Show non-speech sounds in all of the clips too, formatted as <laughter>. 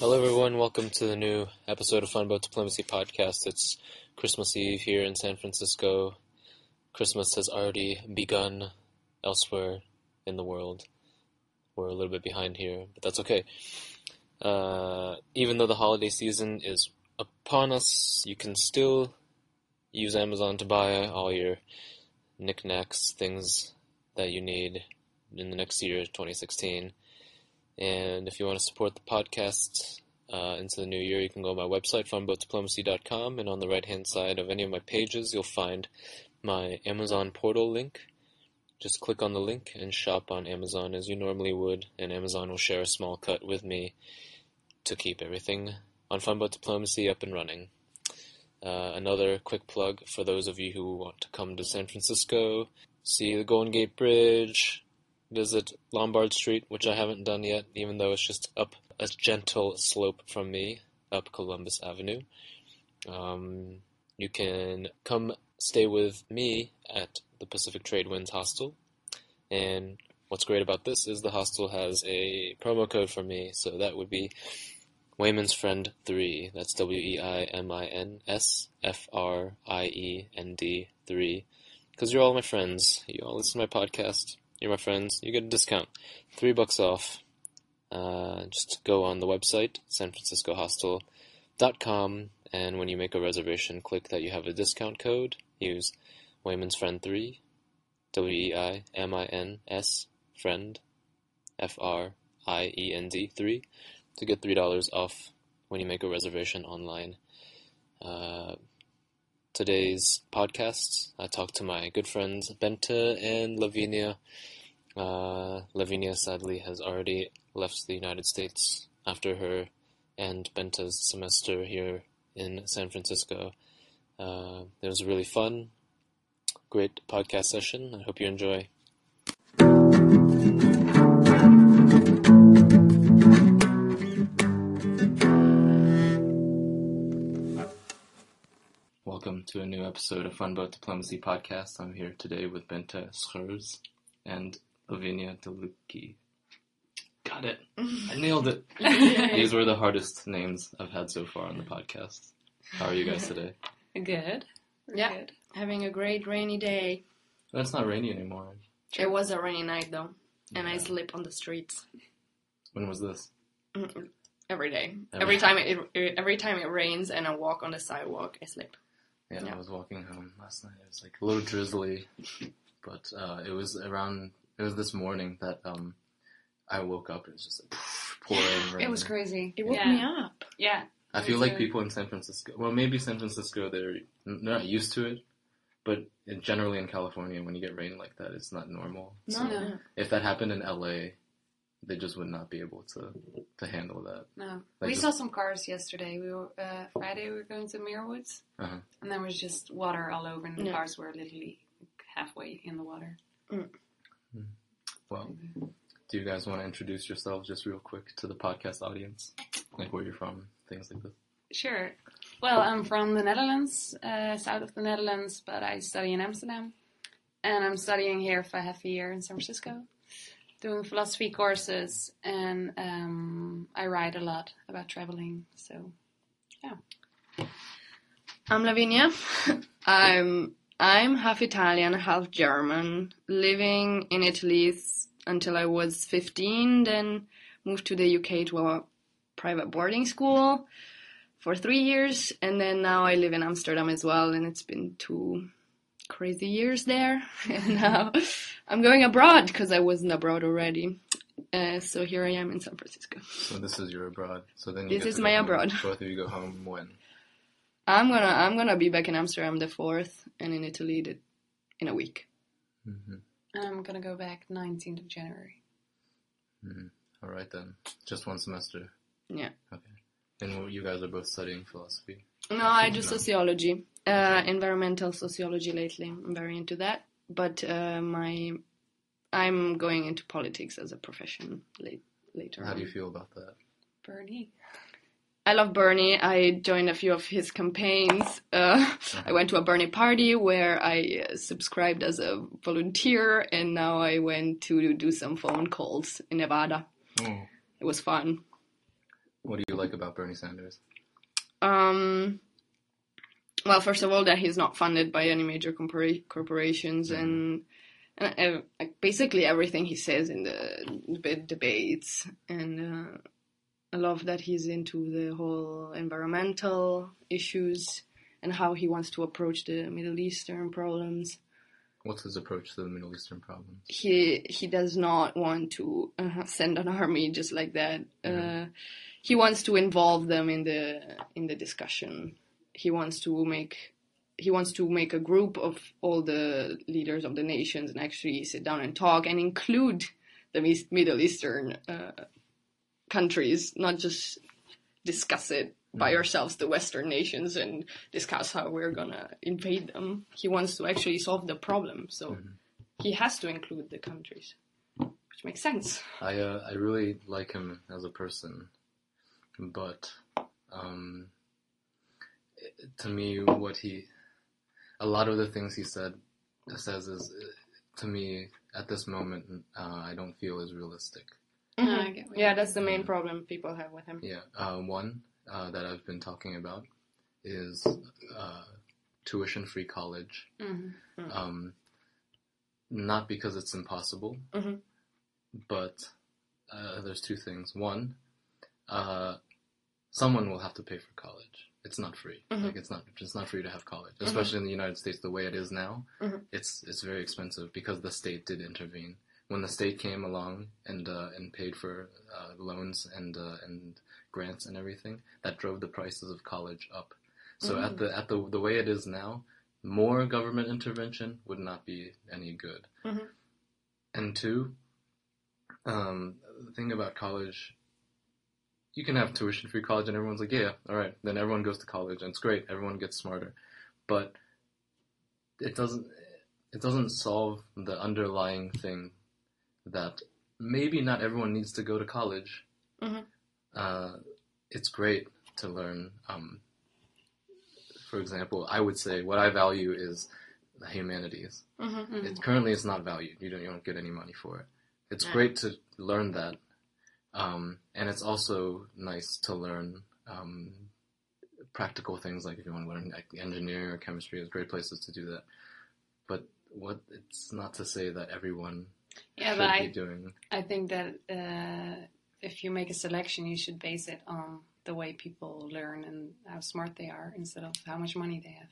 Hello, everyone. Welcome to the new episode of Fun Boat Diplomacy Podcast. It's Christmas Eve here in San Francisco. Christmas has already begun elsewhere in the world. We're a little bit behind here, but that's okay. Uh, even though the holiday season is upon us, you can still use Amazon to buy all your knickknacks, things that you need in the next year, 2016. And if you want to support the podcast uh, into the new year, you can go to my website, funboatdiplomacy.com, and on the right hand side of any of my pages, you'll find my Amazon portal link. Just click on the link and shop on Amazon as you normally would, and Amazon will share a small cut with me to keep everything on Funboat Diplomacy up and running. Uh, another quick plug for those of you who want to come to San Francisco, see the Golden Gate Bridge, visit Lombard Street, which I haven't done yet, even though it's just up a gentle slope from me, up Columbus Avenue. Um, you can come stay with me at the Pacific Trade Winds Hostel. And what's great about this is the hostel has a promo code for me, so that would be Weimin's Friend 3. That's W E I M I N S F R I E N D 3. Because you're all my friends. You all listen to my podcast. You're my friends. You get a discount. Three bucks off. Uh, just go on the website, sanfranciscohostel.com, and when you make a reservation, click that you have a discount code. Use Weimin's Friend 3. W E I M I N S Friend F R I E N D 3 to get $3 off when you make a reservation online. Uh, today's podcast, I talked to my good friends Bente and Lavinia. Uh, Lavinia sadly has already left the United States after her and Bente's semester here in San Francisco. Uh, it was a really fun, great podcast session. I hope you enjoy. Welcome to a new episode of Fun Boat Diplomacy Podcast. I'm here today with Bente Schurz and Lavinia Delucchi. Got it. I nailed it. <laughs> These were the hardest names I've had so far on the podcast. How are you guys today? Good. Yeah. Good. Having a great rainy day. Well, it's not rainy anymore. It was a rainy night though, and I Yeah. sleep on the streets When was this? Every day. Every- Every time it, it every time it rains and I walk on the sidewalk, I sleep. Yeah, Yeah. I was walking home last night. It was like a little drizzly, but uh, it was around. It was this morning that um, I woke up. It was just like <laughs> pouring rain. It was crazy. It woke yeah. me up. Yeah. I feel like people in San Francisco. Well, maybe San Francisco. They're they're not used to it, but generally in California, when you get rain like that, it's not normal. No, So no. if that happened in LA, they just would not be able to to handle that. No. Like we just- saw some cars yesterday. We were uh, Friday. We were going to Muir Woods, Uh-huh. and there was just water all over, and the Yeah. cars were literally halfway in the water. Well, do you guys want to introduce yourselves just real quick to the podcast audience, like where you're from, things like this? Sure. Well, I'm from the Netherlands, uh, south of the Netherlands, but I study in Amsterdam, and I'm studying here for half a year in San Francisco, doing philosophy courses, and um, I write a lot about traveling. So yeah. I'm Lavinia. <laughs> I'm I'm half Italian, half German, living in Italy until I was 15, then moved to the UK to a private boarding school for three years, and then now I live in Amsterdam as well, and it's been two crazy years there. <laughs> And now I'm going abroad because I wasn't abroad already. Uh, so here I am in San Francisco. So this is your abroad. So then you This is my home. abroad. Both of you go home when? I'm gonna I'm gonna be back in Amsterdam the fourth, and in Italy the, in a week. hmm and I'm gonna go back 19th of January. All right then, just one semester. Yeah. Okay. And you guys are both studying philosophy. No, I do sociology, uh, environmental sociology lately. I'm very into that. But uh, my, I'm going into politics as a profession late, later. How on. do you feel about that? Bernie. I love Bernie. I joined a few of his campaigns. Uh, I went to a Bernie party where I uh, subscribed as a volunteer, and now I went to do some phone calls in Nevada. Oh. It was fun. What do you like about Bernie Sanders? Um, well, first of all, that he's not funded by any major corpora- corporations, Mhm. and, and uh, like, basically everything he says in the deb- debates, and uh, I love that he's into the whole environmental issues and how he wants to approach the Middle Eastern problems. What's his approach to the Middle Eastern problems? He he does not want to uh, send an army just like that. Mhm. He wants to involve them in the in the discussion. He wants to make he wants to make a group of all the leaders of the nations and actually sit down and talk and include the Middle Eastern uh, countries, not just discuss it by Mhm. ourselves, the Western nations, and discuss how we're gonna invade them. He wants to actually solve the problem, so Mhm. he has to include the countries, which makes sense. I uh, I really like him as a person, but um, to me, what he, a lot of the things he said, says is, uh, to me, at this moment, uh, I don't feel is realistic. I get what you Yeah, that's the main Yeah. problem people have with him. Yeah, uh, one uh, that I've been talking about is uh, tuition-free college. Mhm. Um, not because it's impossible, Mhm. but uh, there's two things. One, uh, someone will have to pay for college. It's not free. Mhm. Like it's not it's not free to have college, especially in the United States the way it is now. Mhm. It's it's very expensive because the state did intervene. When the state came along and uh, and paid for uh, loans and uh, and grants and everything, that drove the prices of college up. So at the at the the way it is now, more government intervention would not be any good. Mhm. And two, um, the thing about college, you can have tuition free college, and everyone's like, yeah, all right. Then everyone goes to college, and it's great. Everyone gets smarter, but it doesn't it doesn't solve the underlying thing that maybe not everyone needs to go to college. Mhm. Uh, it's great to learn. Um, for example, I would say what I value is the humanities. Mm-hmm. Mhm. It currently it's not valued. You don't you don't get any money for it. It's Yeah. great to learn that, um, and it's also nice to learn um, practical things like if you want to learn engineering or chemistry. There's great places to do that. But what it's not to say that everyone Yeah, should but be I, doing. I think that uh, if you make a selection, you should base it on the way people learn and how smart they are instead of how much money they have.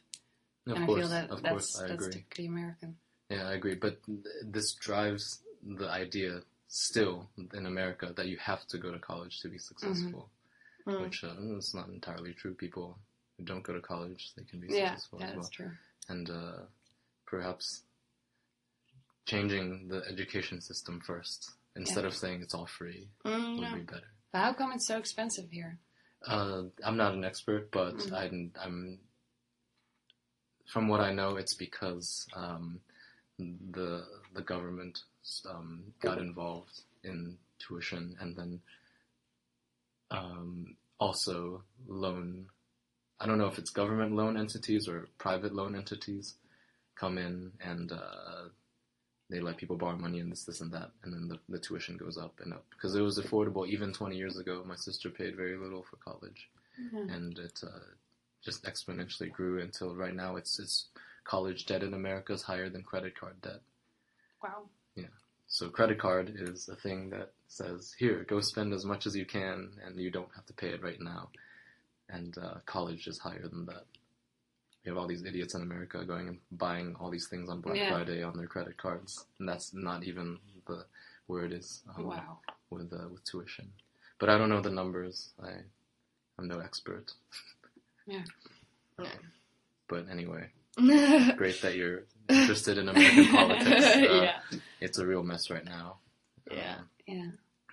Of and course, I feel that of that's course, I that's agree. typically American. Yeah, I agree. But th- this drives the idea still in America that you have to go to college to be successful, Mm. which uh, it's not entirely true. People who don't go to college, they can be Yeah, successful yeah, as well. that's true. And uh, perhaps changing the education system first instead Yeah. of saying it's all free Mm, would yeah. be better. But how come it's so expensive here? Uh, I'm not an expert, but Mhm. I'm, I'm from what I know, it's because um, the the government um, got involved in tuition and then um, also loan. I don't know if it's government loan entities or private loan entities come in and uh, they let people borrow money and this, this, and that, and then the, the tuition goes up and up because it was affordable even 20 years ago. My sister paid very little for college Mhm. and it uh, just exponentially grew until right now it's it's college debt in America is higher than credit card debt. Wow. So credit card is a thing that says here go spend as much as you can and you don't have to pay it right now. And uh, college is higher than that. We have all these idiots in America going and buying all these things on Black Yeah. Friday on their credit cards, and that's not even the where it is um, Wow. with uh, with tuition. But I don't know the numbers. I I'm no expert. Yeah. Yeah. <laughs> But anyway, <laughs> great that you're interested in American <laughs> politics. Uh, yeah. It's a real mess right now. Yeah. Um, Yeah.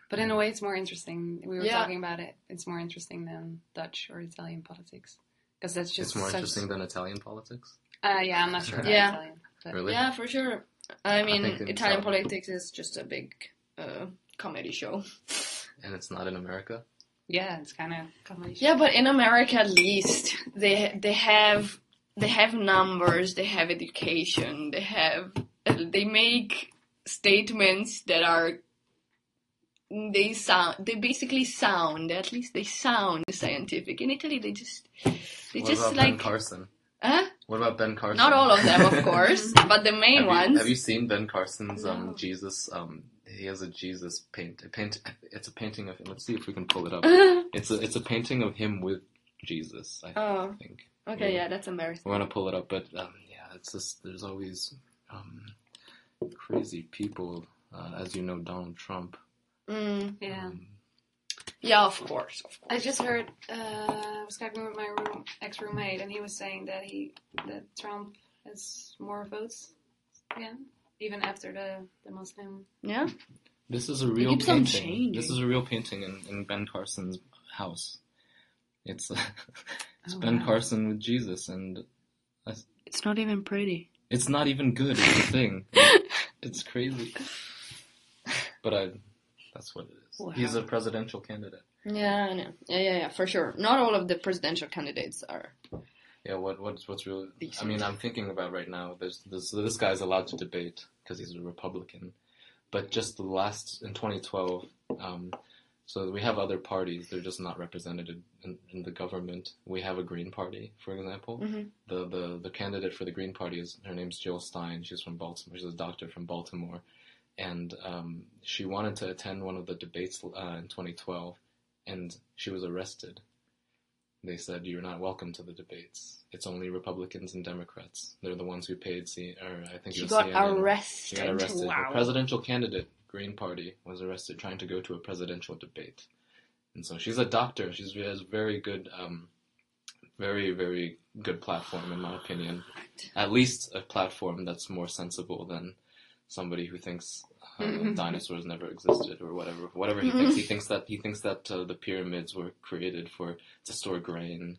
But in a way, it's more interesting. We were Yeah. talking about it. It's more interesting than Dutch or Italian politics because that's just it's more such- interesting than Italian politics. Uh, yeah, I'm not sure about Yeah. Italian. But Really? Yeah, for sure. I mean, think in Italian South- politics is just a big uh, comedy show. And it's not in America. Yeah, it's kind of comedy. Yeah, but in America, at least they they have they have numbers, they have education, they have they make statements that are they sound they basically sound at least they sound scientific in italy they just they what just about like Ben Carson? huh? What about Ben Carson? not all of them of course <laughs> but the main have you, ones Have you seen Ben Carson's um No. Jesus? Um, he has a Jesus paint. A paint. It's a painting of him. Let's see if we can pull it up. <laughs> It's a it's a painting of him with Jesus. I oh think okay yeah that's embarrassing we're gonna pull it up, but um, yeah, it's just there's always um, crazy people. Uh, as you know, Donald Trump. mm, Yeah. Um, yeah of course of course I just heard. Uh, I was talking with my room, ex-roommate, and he was saying that he that Trump has more votes again, even after the the Muslim. yeah This is a real painting. This is a real painting in, in Ben Carson's house. It's <laughs> it's Oh, Ben wow. Carson with Jesus, and it's not even pretty it's not even good. It's a <laughs> thing. it's crazy. But I, that's what it is. Wow. He's a presidential candidate. yeah I know yeah yeah yeah for sure not all of the presidential candidates are Yeah. What what's what's really? I mean, I'm thinking about right now. There's this this guy's allowed to debate because he's a Republican, but just the last in 2012. Um, so we have other parties; they're just not represented in, in the government. We have a Green Party, for example. Mhm. The, the the candidate for the Green Party is her name's Jill Stein. She's from Baltimore. She's a doctor from Baltimore, and um, she wanted to attend one of the debates uh, in 2012, and she was arrested. They said you're not welcome to the debates. It's only Republicans and Democrats. They're the ones who paid. C- or I think she got CNN. arrested She got arrested. wow The presidential candidate, Green Party, was arrested trying to go to a presidential debate. And so she's a doctor. She's, she has very good, um, very, very good platform, in my opinion. At least a platform that's more sensible than somebody who thinks uh, Mhm. dinosaurs never existed or whatever. Whatever he thinks, he thinks that he thinks that uh, the pyramids were created for to store grain,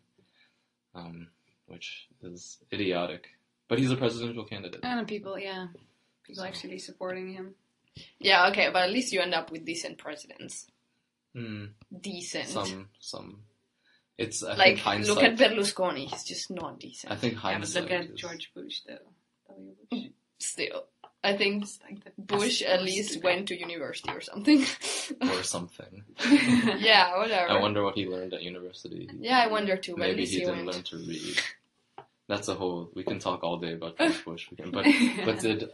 um, which is idiotic. But he's a presidential candidate. And people, yeah, people So- actually supporting him. Yeah okay but at least you end up with decent presidents Mm. decent some some it's I like think hindsight look at Berlusconi he's just not decent I think Yeah, but look at is- George Bush, though. W. Bush. still I think It's like the Bush at least went to university or something. or something <laughs> yeah, whatever. I wonder what he learned at university yeah, I wonder too. Maybe least he he didn't went. learn to read that's a whole we can talk all day about <laughs> George Bush we can but <laughs> but did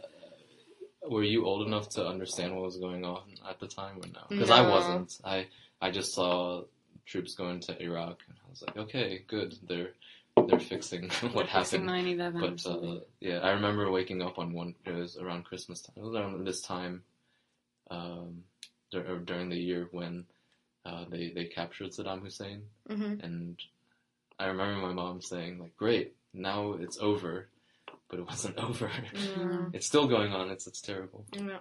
were you old enough to understand what was going on at the time or no? Because I wasn't. I I just saw troops going to Iraq and I was like okay good. They're they're fixing <laughs> what happened. 9/11 But uh, yeah, I remember waking up on one. It was around Christmas time. It was around this time, um, dur- during the year when uh, they they captured Saddam Hussein, hmm and I remember my mom saying like, "Great, now it's over," but it wasn't <laughs> over. Mm. it's still going on. It's it's terrible. Yeah.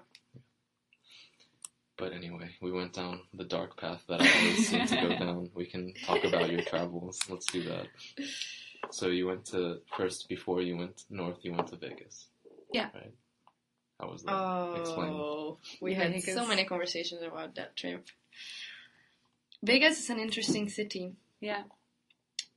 But anyway, we went down the dark path that I always seem to go <laughs> down. We can talk about your travels. Let's do that. So you went to first before you went north. You went to Vegas. Yeah. Right. How was that? Explain. Oh, we had Vegas. so many conversations about that trip. Vegas is an interesting city. yeah,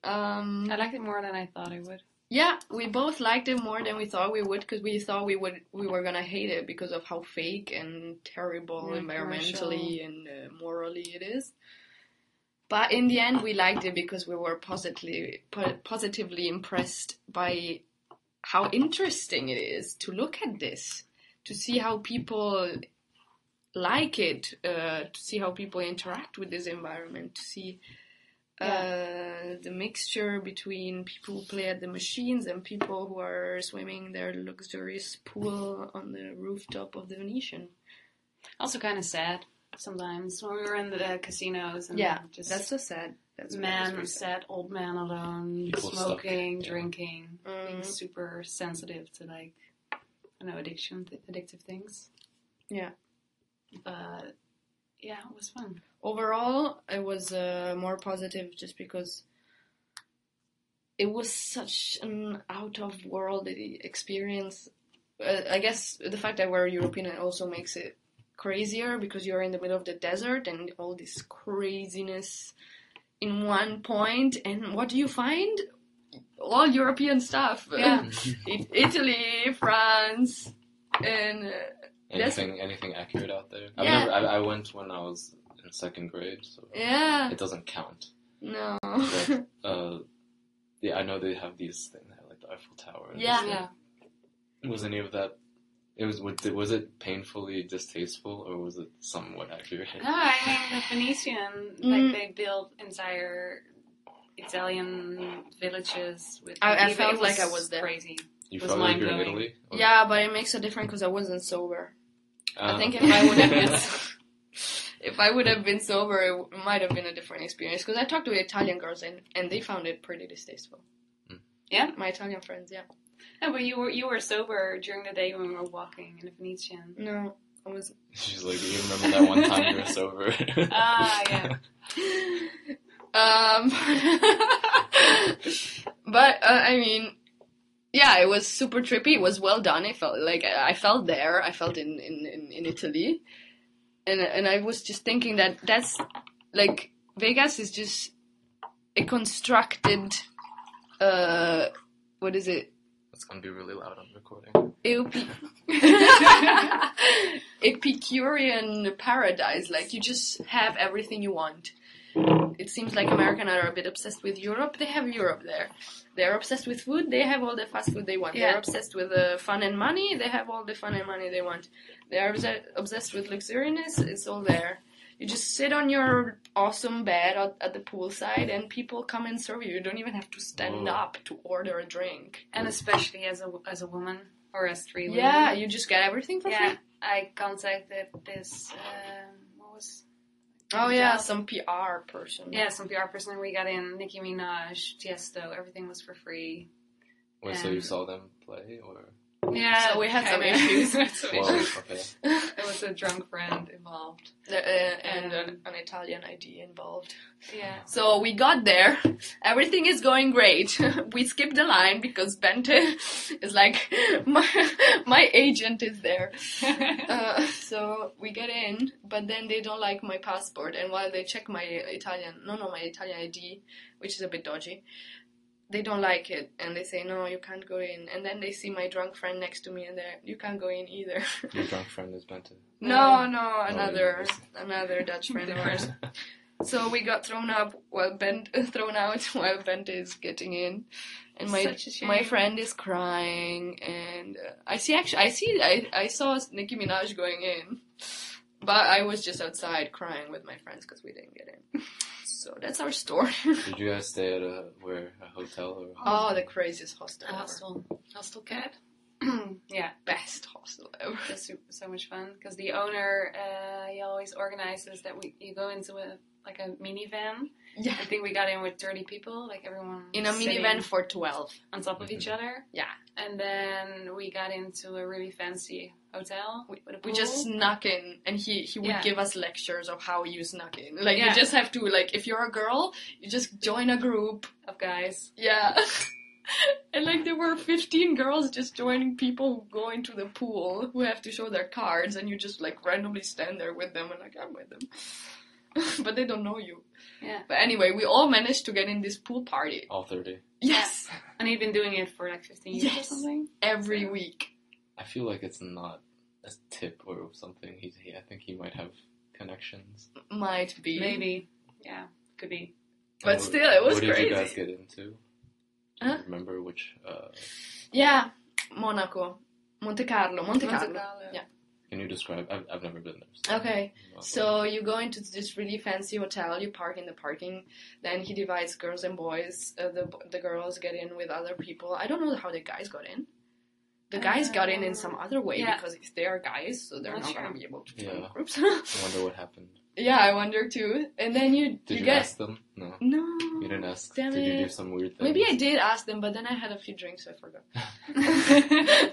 Um, I liked it more than I thought I would. Yeah, we both liked it more than we thought we would because we thought we would we were gonna hate it because of how fake and terrible Yeah, environmentally and uh, morally it is. But in the end, we liked it because we were positively po- positively impressed by how interesting it is to look at this, to see how people like it, uh, to see how people interact with this environment, to see uh, the mixture between people who play at the machines and people who are swimming their luxurious pool on the rooftop of the Venetian. Also, kind of sad sometimes when we were in the casinos and Yeah, just That's so sad. That's man, sad old man alone, People stuck, smoking, yeah. drinking, being Mm. super sensitive to like, I don't know, addiction, th- addictive things. Yeah. But yeah, it was fun. Overall, it was uh, more positive just because it was such an out of world experience. Uh, I guess the fact that we're European also makes it crazier because you're in the middle of the desert and all this craziness in one point. And what do you find? All European stuff. Yeah. <laughs> Italy, France, and uh, That's- Anything anything accurate out there? I've Yeah. never. I, I went when I was in second grade, so Yeah. it doesn't count. No. But, <laughs> uh, yeah, I know they have these things like the Eiffel Tower. and Yeah. stuff. Yeah. Was any of that? It was. Was it- painfully distasteful, or was it somewhat accurate? No, I mean the Venetian, Mm. like they built entire Italian villages with. I- I it felt like I was there. Crazy. You was felt like you're in mind-blowing. Italy. Or- yeah, but it makes a difference because I wasn't sober. I Ah, think if okay. I would have been, <laughs> <laughs> if I would have been sober, it might have been a different experience. Because I talked to Italian girls and and they found it pretty distasteful. Mm. Yeah? my Italian friends. Yeah, No, but you were you were sober during the day when we were walking in the Venetian. no, I was. <laughs> She's like, you remember that one time you were sober? Ah, yeah. um, but uh, I mean, yeah, it was super trippy. It was well done. I felt like I felt there. I felt in in, in, in Italy, and and I was just thinking that that's like Vegas is just a constructed. Uh, what is it? It's gonna be really loud on recording. Epi- <laughs> <laughs> Epicurean paradise. Like you just have everything you want. It seems like Americans are a bit obsessed with Europe. They have Europe there. They're obsessed with food. They have all the fast food they want. Yeah. They're obsessed with uh, fun and money. They have all the fun and money they want. They're obse- obsessed with luxuriousness. It's all there. You just sit on your awesome bed at, at the poolside, and people come and serve you. You don't even have to stand Whoa. up to order a drink. And especially as a as a woman or as three women. Yeah, you just get everything for yeah. free. I contacted this. Um, what was? Oh yeah, Yeah. some PR person. Yeah, some PR person. We got in Nicki Minaj, Tiesto. Everything was for free. Wait, so you saw them play, or Yeah, So we had some issues. <laughs> Some well, issues. okay. There was a drunk friend involved. Uh, and Um, an, an Italian ID involved. Yeah. So we got there. Everything is going great. <laughs> we skipped the line because Bente is like, <laughs> my, my agent is there. Uh, so we get in, but then they don't like my passport. And while they check my Italian, no, no, my Italian ID, which is a bit dodgy, they don't like it. And they say, no, you can't go in. And then they see my drunk friend next to me and they're, you can't go in either. <laughs> Your drunk friend is Bente. <laughs> no, no, Oh, another, yes. another Dutch friend of ours. <laughs> So we got thrown up while Bent thrown out while Bent is getting in, and my Such a shame. my friend is crying, and uh, I see actually I see I I saw Nicki Minaj going in, but I was just outside crying with my friends because we didn't get in. So that's our story. <laughs> Did you guys stay at a where a hotel or? oh, the craziest hostel, ever. hostel. Hostel cat. <clears throat> yeah, best hostel ever. that's <laughs> so much fun because the owner uh, he always organizes that we you go into a like a minivan. Yeah, I think we got in with thirty people, like everyone in a sitting minivan for twelve. on top of each mm-hmm. other. Yeah. and then we got into a really fancy hotel with a We just snuck in, and he he would Yeah. give us lectures of how you snuck in. Like Yeah. you just have to like if you're a girl, you just join a group of guys. Yeah. <laughs> and like there were 15 girls just joining people who go into the pool who have to show their cards and you just like randomly stand there with them and like I'm with them. <laughs> but they don't know you. Yeah. But anyway, we all managed to get in this pool party. All thirty. Yes. And he'd been doing it for like 15 years or something. Every week. I feel like it's not a tip or something. He's. He, I think he might have connections. Might be. Maybe. Yeah, could be. But And wh- still, it was What did you guys crazy. get into? Do Huh? you remember which? Uh, Yeah. Monaco. Monte Carlo. Monte Carlo. Monte Carlo. Yeah. Can you describe? I've, I've never been there. so- Okay. So you go into this really fancy hotel. You park in the parking. Then he divides girls and boys. Uh, the the girls get in with other people. I don't know how the guys got in. The guys got in in some other way yeah. because they are guys, so they're Not not sure. gonna be able to form Yeah. groups. I wonder what happened. <laughs> yeah, I wonder too. And then you Did you you, get ask them? No, no. you didn't ask. Damn did you do some weird things? Maybe I did ask them, but then I had a few drinks, so I forgot. <laughs>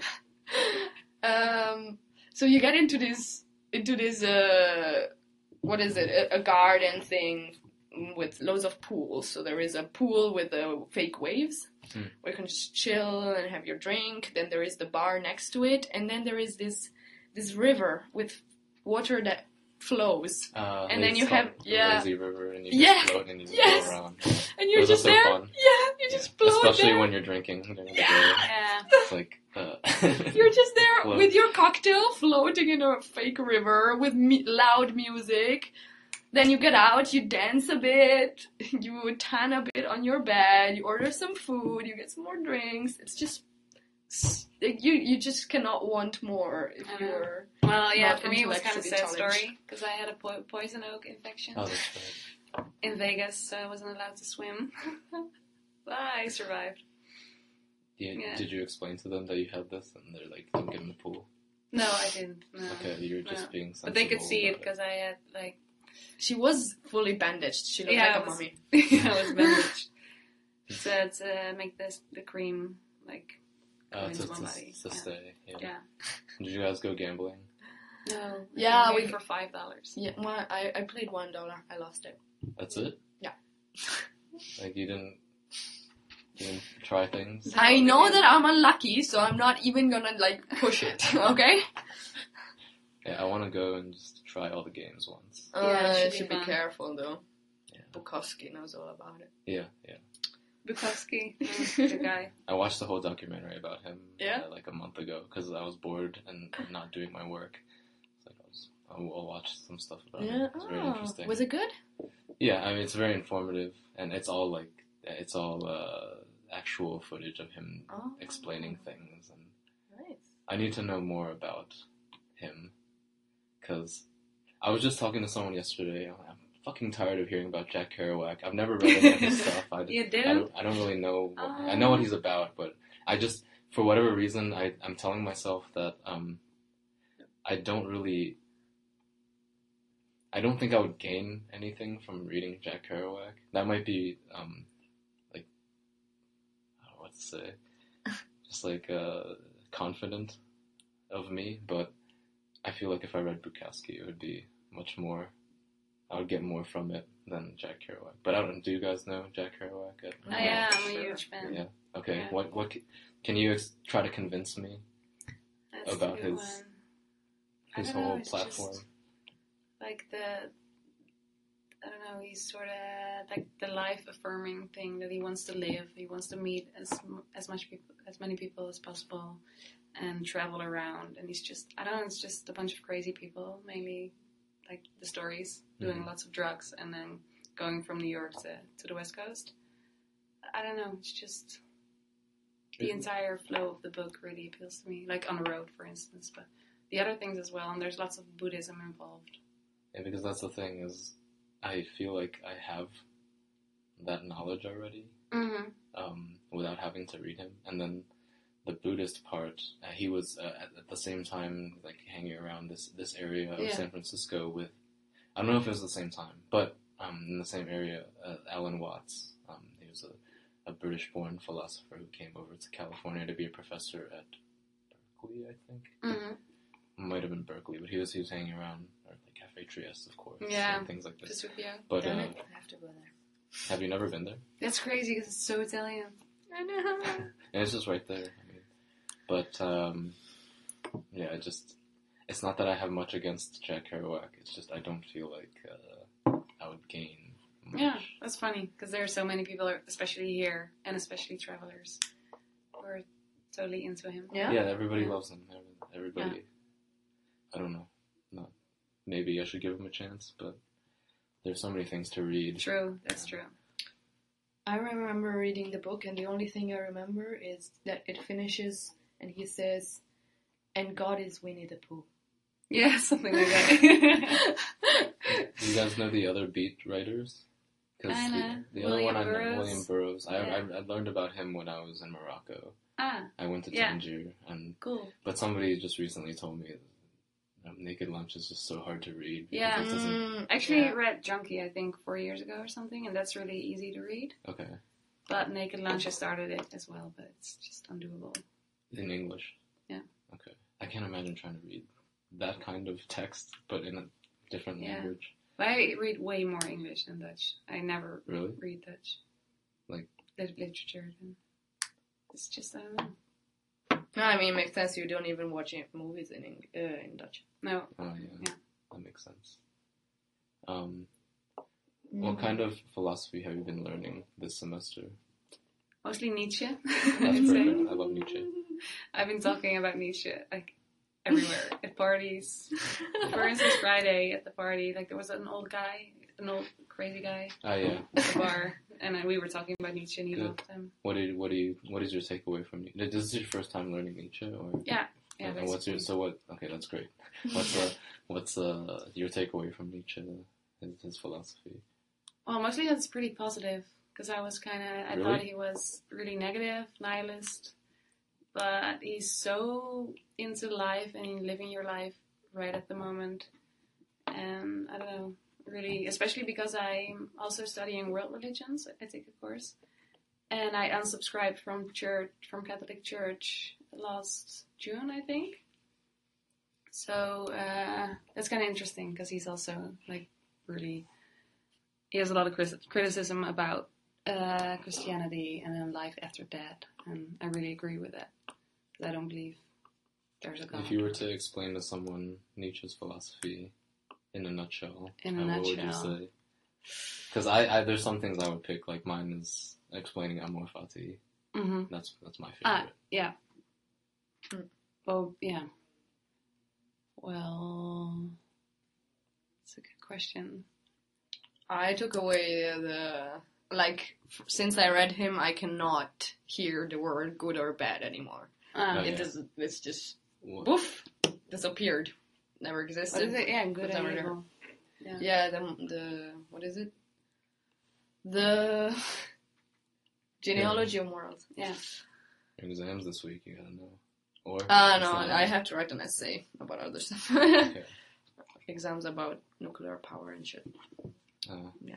<laughs> um, so you get into this into this uh, what is it? A, a garden thing with loads of pools. So there is a pool with the fake waves Hmm. where you can just chill and have your drink. Then there is the bar next to it, and then there is this this river with water that flows, Uh, And then you have- yeah. lazy river, and you Yeah. just float and you Yes. go around. and you're Those just so there. Yeah, you just float Especially there. when you're drinking. Yeah. Yeah. It's like uh, <laughs> You're just there Float. with your cocktail floating in a fake river with mu- loud music. Then you get out, you dance a bit, <laughs> you tan a bit on your bed, you order some food, you get some more drinks. It's just you you just cannot want more if I you're Well, yeah, for me it was kind of a sad story because I had a po- poison oak infection Oh, that's right. in Vegas, so I wasn't allowed to swim. <laughs> but I survived. Yeah, Yeah. Did you explain to them that you had this, and they're like, "Don't get in the pool." No, I didn't. No. Okay, you were just No. being. But they could see it because I had like She was fully bandaged. She looked Yeah, like it a was- mummy. <laughs> I was bandaged. <laughs> So to make this the cream like go Uh, into to, my to, body. to yeah. stay. Yeah. Yeah. <laughs> Did you guys go gambling? No. Yeah, I we- we for five dollars. Yeah, well, I, I played one dollar. I lost it. That's it. Yeah. Like you didn't. You didn't try things. I know that I'm unlucky, so I'm not even gonna like push it. <laughs> Okay. Yeah, I want to go and just try all the games once. Uh, Yeah, you should should be be careful though. Yeah. Bukowski knows all about it. Yeah, yeah. Bukowski, <laughs> the guy. I watched the whole documentary about him. Yeah? uh, like a month ago because I was bored and not doing my work. So I was, I'll, I'll watch some stuff about it. It's very interesting. Oh, Was it good? Yeah, I mean it's very informative and it's all like it's all uh, actual footage of him Oh. explaining things and Nice. I need to know more about him because I was just talking to someone yesterday. I'm fucking tired of hearing about Jack Kerouac. I've never read any of his <laughs> stuff. I, You I didn't? don't, I don't really know. What, I know what Oh. he's about, but I just, for whatever reason, I, I'm telling myself that um, I don't really. I don't think I would gain anything from reading Jack Kerouac. That might be um, like, I don't know what to say, just like uh, confident of me. But I feel like if I read Bukowski, it would be much more. I would get more from it than Jack Kerouac. But I don't. Do you guys know Jack Kerouac? At, Oh, yeah, I'm a huge fan. Yeah. Okay. Yeah. What? What? Can you ex- try to convince me That's About his- one. His don't know, whole platform? just like the I don't know. He's sort of like the life affirming thing that he wants to live. He wants to meet as as much people as many people as possible and travel around. And he's just I don't know. It's just a bunch of crazy people, mainly like the stories, doing Mhm. lots of drugs and then going from New York to to the West Coast. I don't know. It's just the entire flow of the book really appeals to me, like on the road, for instance, but the other things as well. And there's lots of Buddhism involved. Yeah, because that's the thing is, I feel like I have that knowledge already, Mm-hmm. um, without having to read him. And then the Buddhist part, uh, he was uh, at, at the same time like hanging around this this area of Yeah. San Francisco with. I don't know if it was the same time, but um, in the same area, uh, Alan Watts. Um, he was a, a British-born philosopher who came over to California to be a professor at Berkeley, I think. Mm-hmm. Might have been Berkeley, but he was he was hanging around Cafe Trieste, of course, Yeah. and things like this. Vesuvio. But Damn uh, it, I have to go there. have you never been there? That's crazy because it's so Italian. I know. <laughs> Yeah, it's just right there. I mean, but um, yeah, it just it's not that I have much against Jack Kerouac. It's just I don't feel like uh, I would gain. Much. Yeah, that's funny because there are so many people, especially here, and especially travelers, who are totally into him. Yeah. Yeah, everybody Yeah. loves him. Every- Everybody. I don't know. Not maybe I should give him a chance, but there's so many things to read. True, that's true. I remember reading the book, and the only thing I remember is that it finishes, and he says, "And God is Winnie the Pooh." Yeah, <laughs> something like that. Do you guys know the other beat writers? 'Cause I know. The, the other William one I know, Burroughs. William Burroughs. I, Yeah. I I learned about him when I was in Morocco. ah, I went to Yeah. Tangier, and cool. but somebody just recently told me um, Naked Lunch is just so hard to read. Yeah. it Mm, I Actually, yeah. read Junkie, I think, four years ago or something, and that's really easy to read. Okay, But Naked Lunch, I started it as well, but it's just undoable. in English. Yeah. Okay, I can't imagine trying to read that kind of text, but in a different Yeah. language. But I read way more English than Dutch. I never Really? read Dutch. Like- Lit- literature. And it's just, I don't know. No, I mean, it makes sense. You don't even watch movies in Eng- uh, in Dutch. No. Oh yeah, Yeah. that makes sense. Um, what kind of philosophy have you been learning this semester? Mostly Nietzsche. That's <laughs> perfect. I love Nietzsche. I've been talking about Nietzsche like everywhere <laughs> at parties. For instance, Friday at the party, like there was an old guy, an old crazy guy Oh yeah. at the bar, and uh, we were talking about Nietzsche, and he Good. loved him. What did what do you what is your takeaway from Nietzsche? This is your first time learning Nietzsche, or Yeah, yeah. and what's your so what? Okay, that's great. What's uh what's uh your takeaway from Nietzsche? His, his philosophy. Well, mostly that's pretty positive because I was kind of I Really? thought he was really negative, nihilist, but he's so into life and living your life right at the moment, and I don't know, really, especially because I'm also studying world religions. I take a course, and I unsubscribed from church from Catholic Church last June, I think. So uh, that's kind of interesting because he's also like really he has a lot of criticism about uh, Christianity and then life after death, and I really agree with that. 'Cause I don't believe there's a God. If you were to explain to someone Nietzsche's philosophy in a nutshell, In a uh, what would you nutshell. say? Because I, I there's some things I would pick. Like mine is explaining Amor Fati. hmm That's that's my favorite. Ah, yeah. Mm. Oh, yeah. Well, it's a good question. I took away the like f- since I read him, I cannot hear the word good or bad anymore. Uh, Oh, It yeah. just it's just What- woof disappeared, never existed. is it? Yeah, good and evil. Yeah. Yeah, the the what is it? The <laughs> genealogy of morals. Yeah. exams this week, you gotta know. Or Uh no, not- I have to write an essay about other stuff. Okay. <laughs> Exams about nuclear power and shit. Uh, yeah.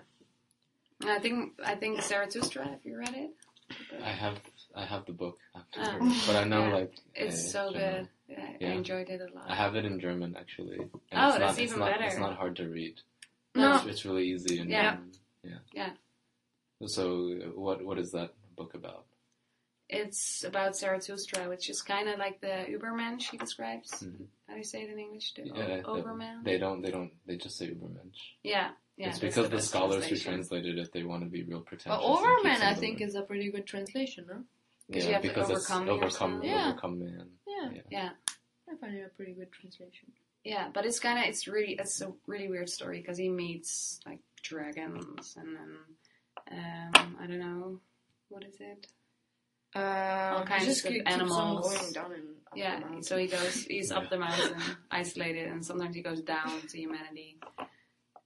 I think I think Zarathustra. Have you read it? I have I have the book, Ah. but I know Yeah. like It's uh, so German. good. Yeah, I enjoyed it a lot. I have it in German actually. And Oh, it's that's not, it's even not, better. It's not hard to read. No. It's, it's really easy and Yeah. um, yeah. Yeah. So what what is that book about? It's about Zarathustra, which is kind of like the Uberman she describes. Mhm. How do you say it in English? The Yeah, o- Overman? They don't they don't they just say Übermensch. yeah, yeah. it's because the best scholars who translated it they want to be real pretentious. But Overman, I think, is a pretty good translation, no? 'Cause yeah you have to because it's overcome overcome yourself. Yeah. overcome man. Yeah, Yeah. Yeah, I find it a pretty good translation. yeah, but it's kind of it's really it's a really weird story because he meets like dragons and then um I don't know what is it? Uh, kinds just of keep- keeps on animals. going down and up Yeah, the so he goes he's Yeah. up the mountain, isolated, and sometimes he goes down to humanity,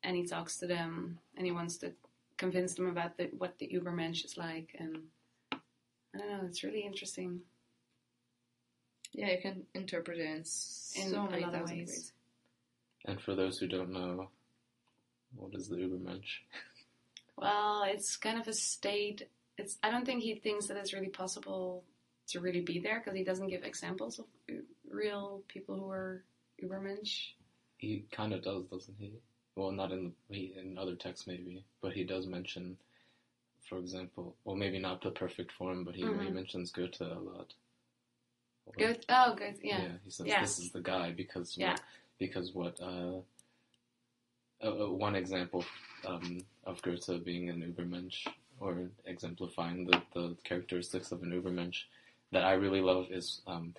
and he talks to them, and he wants to convince them about the, what the Ubermensch is like, and I don't know, it's really interesting. Yeah, you can interpret it in, so In a many thousand ways. ways. And for those who don't know, what is the Übermensch? Well, it's kind of a state. It's I don't think he thinks that it's really possible to really be there because he doesn't give examples of uh, real people who are Ubermensch. He kind of does, doesn't he? Well, not in the, in other texts maybe, but he does mention, for example, well maybe not the perfect form, but he, he Mhm. mentions Goethe a lot. Or- Good. Oh, good. Yeah. Yeah, he says Yeah. this is the guy because Yeah. what, because what uh, uh, uh, one example um, of Goethe being an Übermensch or exemplifying the, the characteristics of an Übermensch that I really love is um,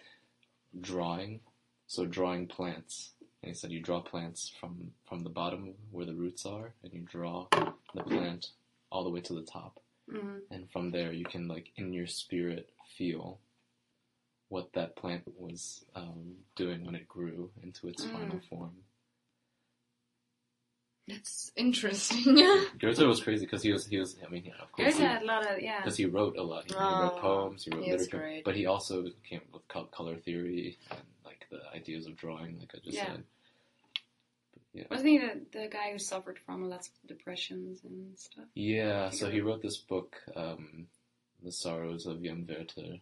drawing. So drawing plants. And he said you draw plants from from the bottom where the roots are, and you draw the plant all the way to the top hmm and from there you can like in your spirit feel what that plant was um, doing when it grew into its Mm. final form. That's interesting. <laughs> Goethe was crazy because he was he was I mean yeah, of course Goethe had a lot of yeah. because he wrote a lot. He, he Oh, wrote poems, he wrote he literature, but he also came with color theory and like the ideas of drawing, like I just Yeah. said. But, yeah. Wasn't he the, the guy who suffered from lots of depressions and stuff? Yeah, so he wrote this book, um, The Sorrows of Young Werther,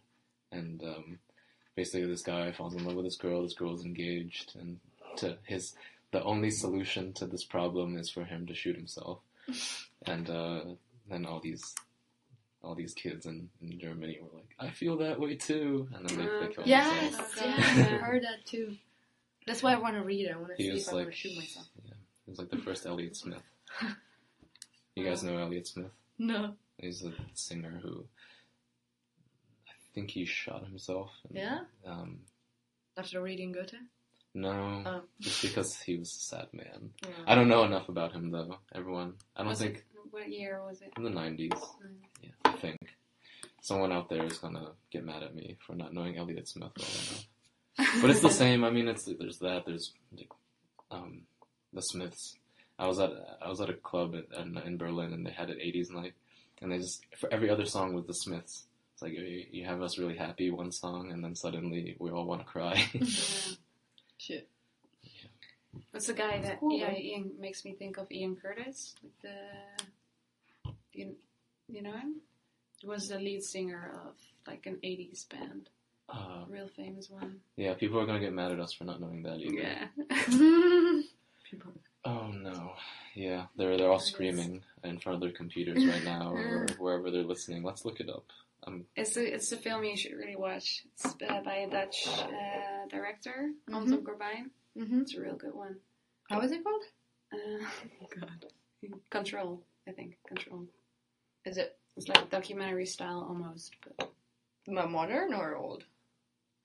and um, basically this guy falls in love with this girl, this girl's engaged, and to his the only solution to this problem is for him to shoot himself. <laughs> and uh, then all these all these kids in, in Germany were like, I feel that way too, and then they, they killed yes, themselves. Oh, yeah, I heard that too. That's why I want to read it. I want to He see was if I want like, to shoot myself. yeah, he was like the first Elliott Smith. You guys know Elliott Smith? No. He's a singer who I think he shot himself. and, Yeah? Um, After reading Goethe? no, Oh. just because he was a sad man. Yeah. I don't know enough about him though. Everyone, I don't Was think it, what year was it? in the nineties. Mm. Yeah, I think someone out there is gonna get mad at me for not knowing Elliott Smith well enough. <laughs> But it's the same. I mean, it's there's that. There's um, the Smiths. I was at I was at a club in, in Berlin and they had an '80s night, and they just for every other song was the Smiths. It's like you, you have us really happy one song, and then suddenly we all want to cry. <laughs> Yeah. Shit. What's the guy that Cool, yeah. Ian makes me think of Ian Curtis? Like the do you, you know him? He was the lead singer of like an '80s band, uh, real famous one. yeah, people are gonna get mad at us for not knowing that either. Yeah. <laughs> People. Oh no. Yeah, they're they're all screaming in front of their computers right now or <laughs> wherever they're listening. Let's look it up. Um, It's a it's a film you should really watch. It's uh, by a Dutch uh, director, Anton Corbijn. Mm-hmm. It's a real good one. How is it called? Uh, <laughs> God, Control. I think Control. Is it It's like documentary style almost, but modern or old?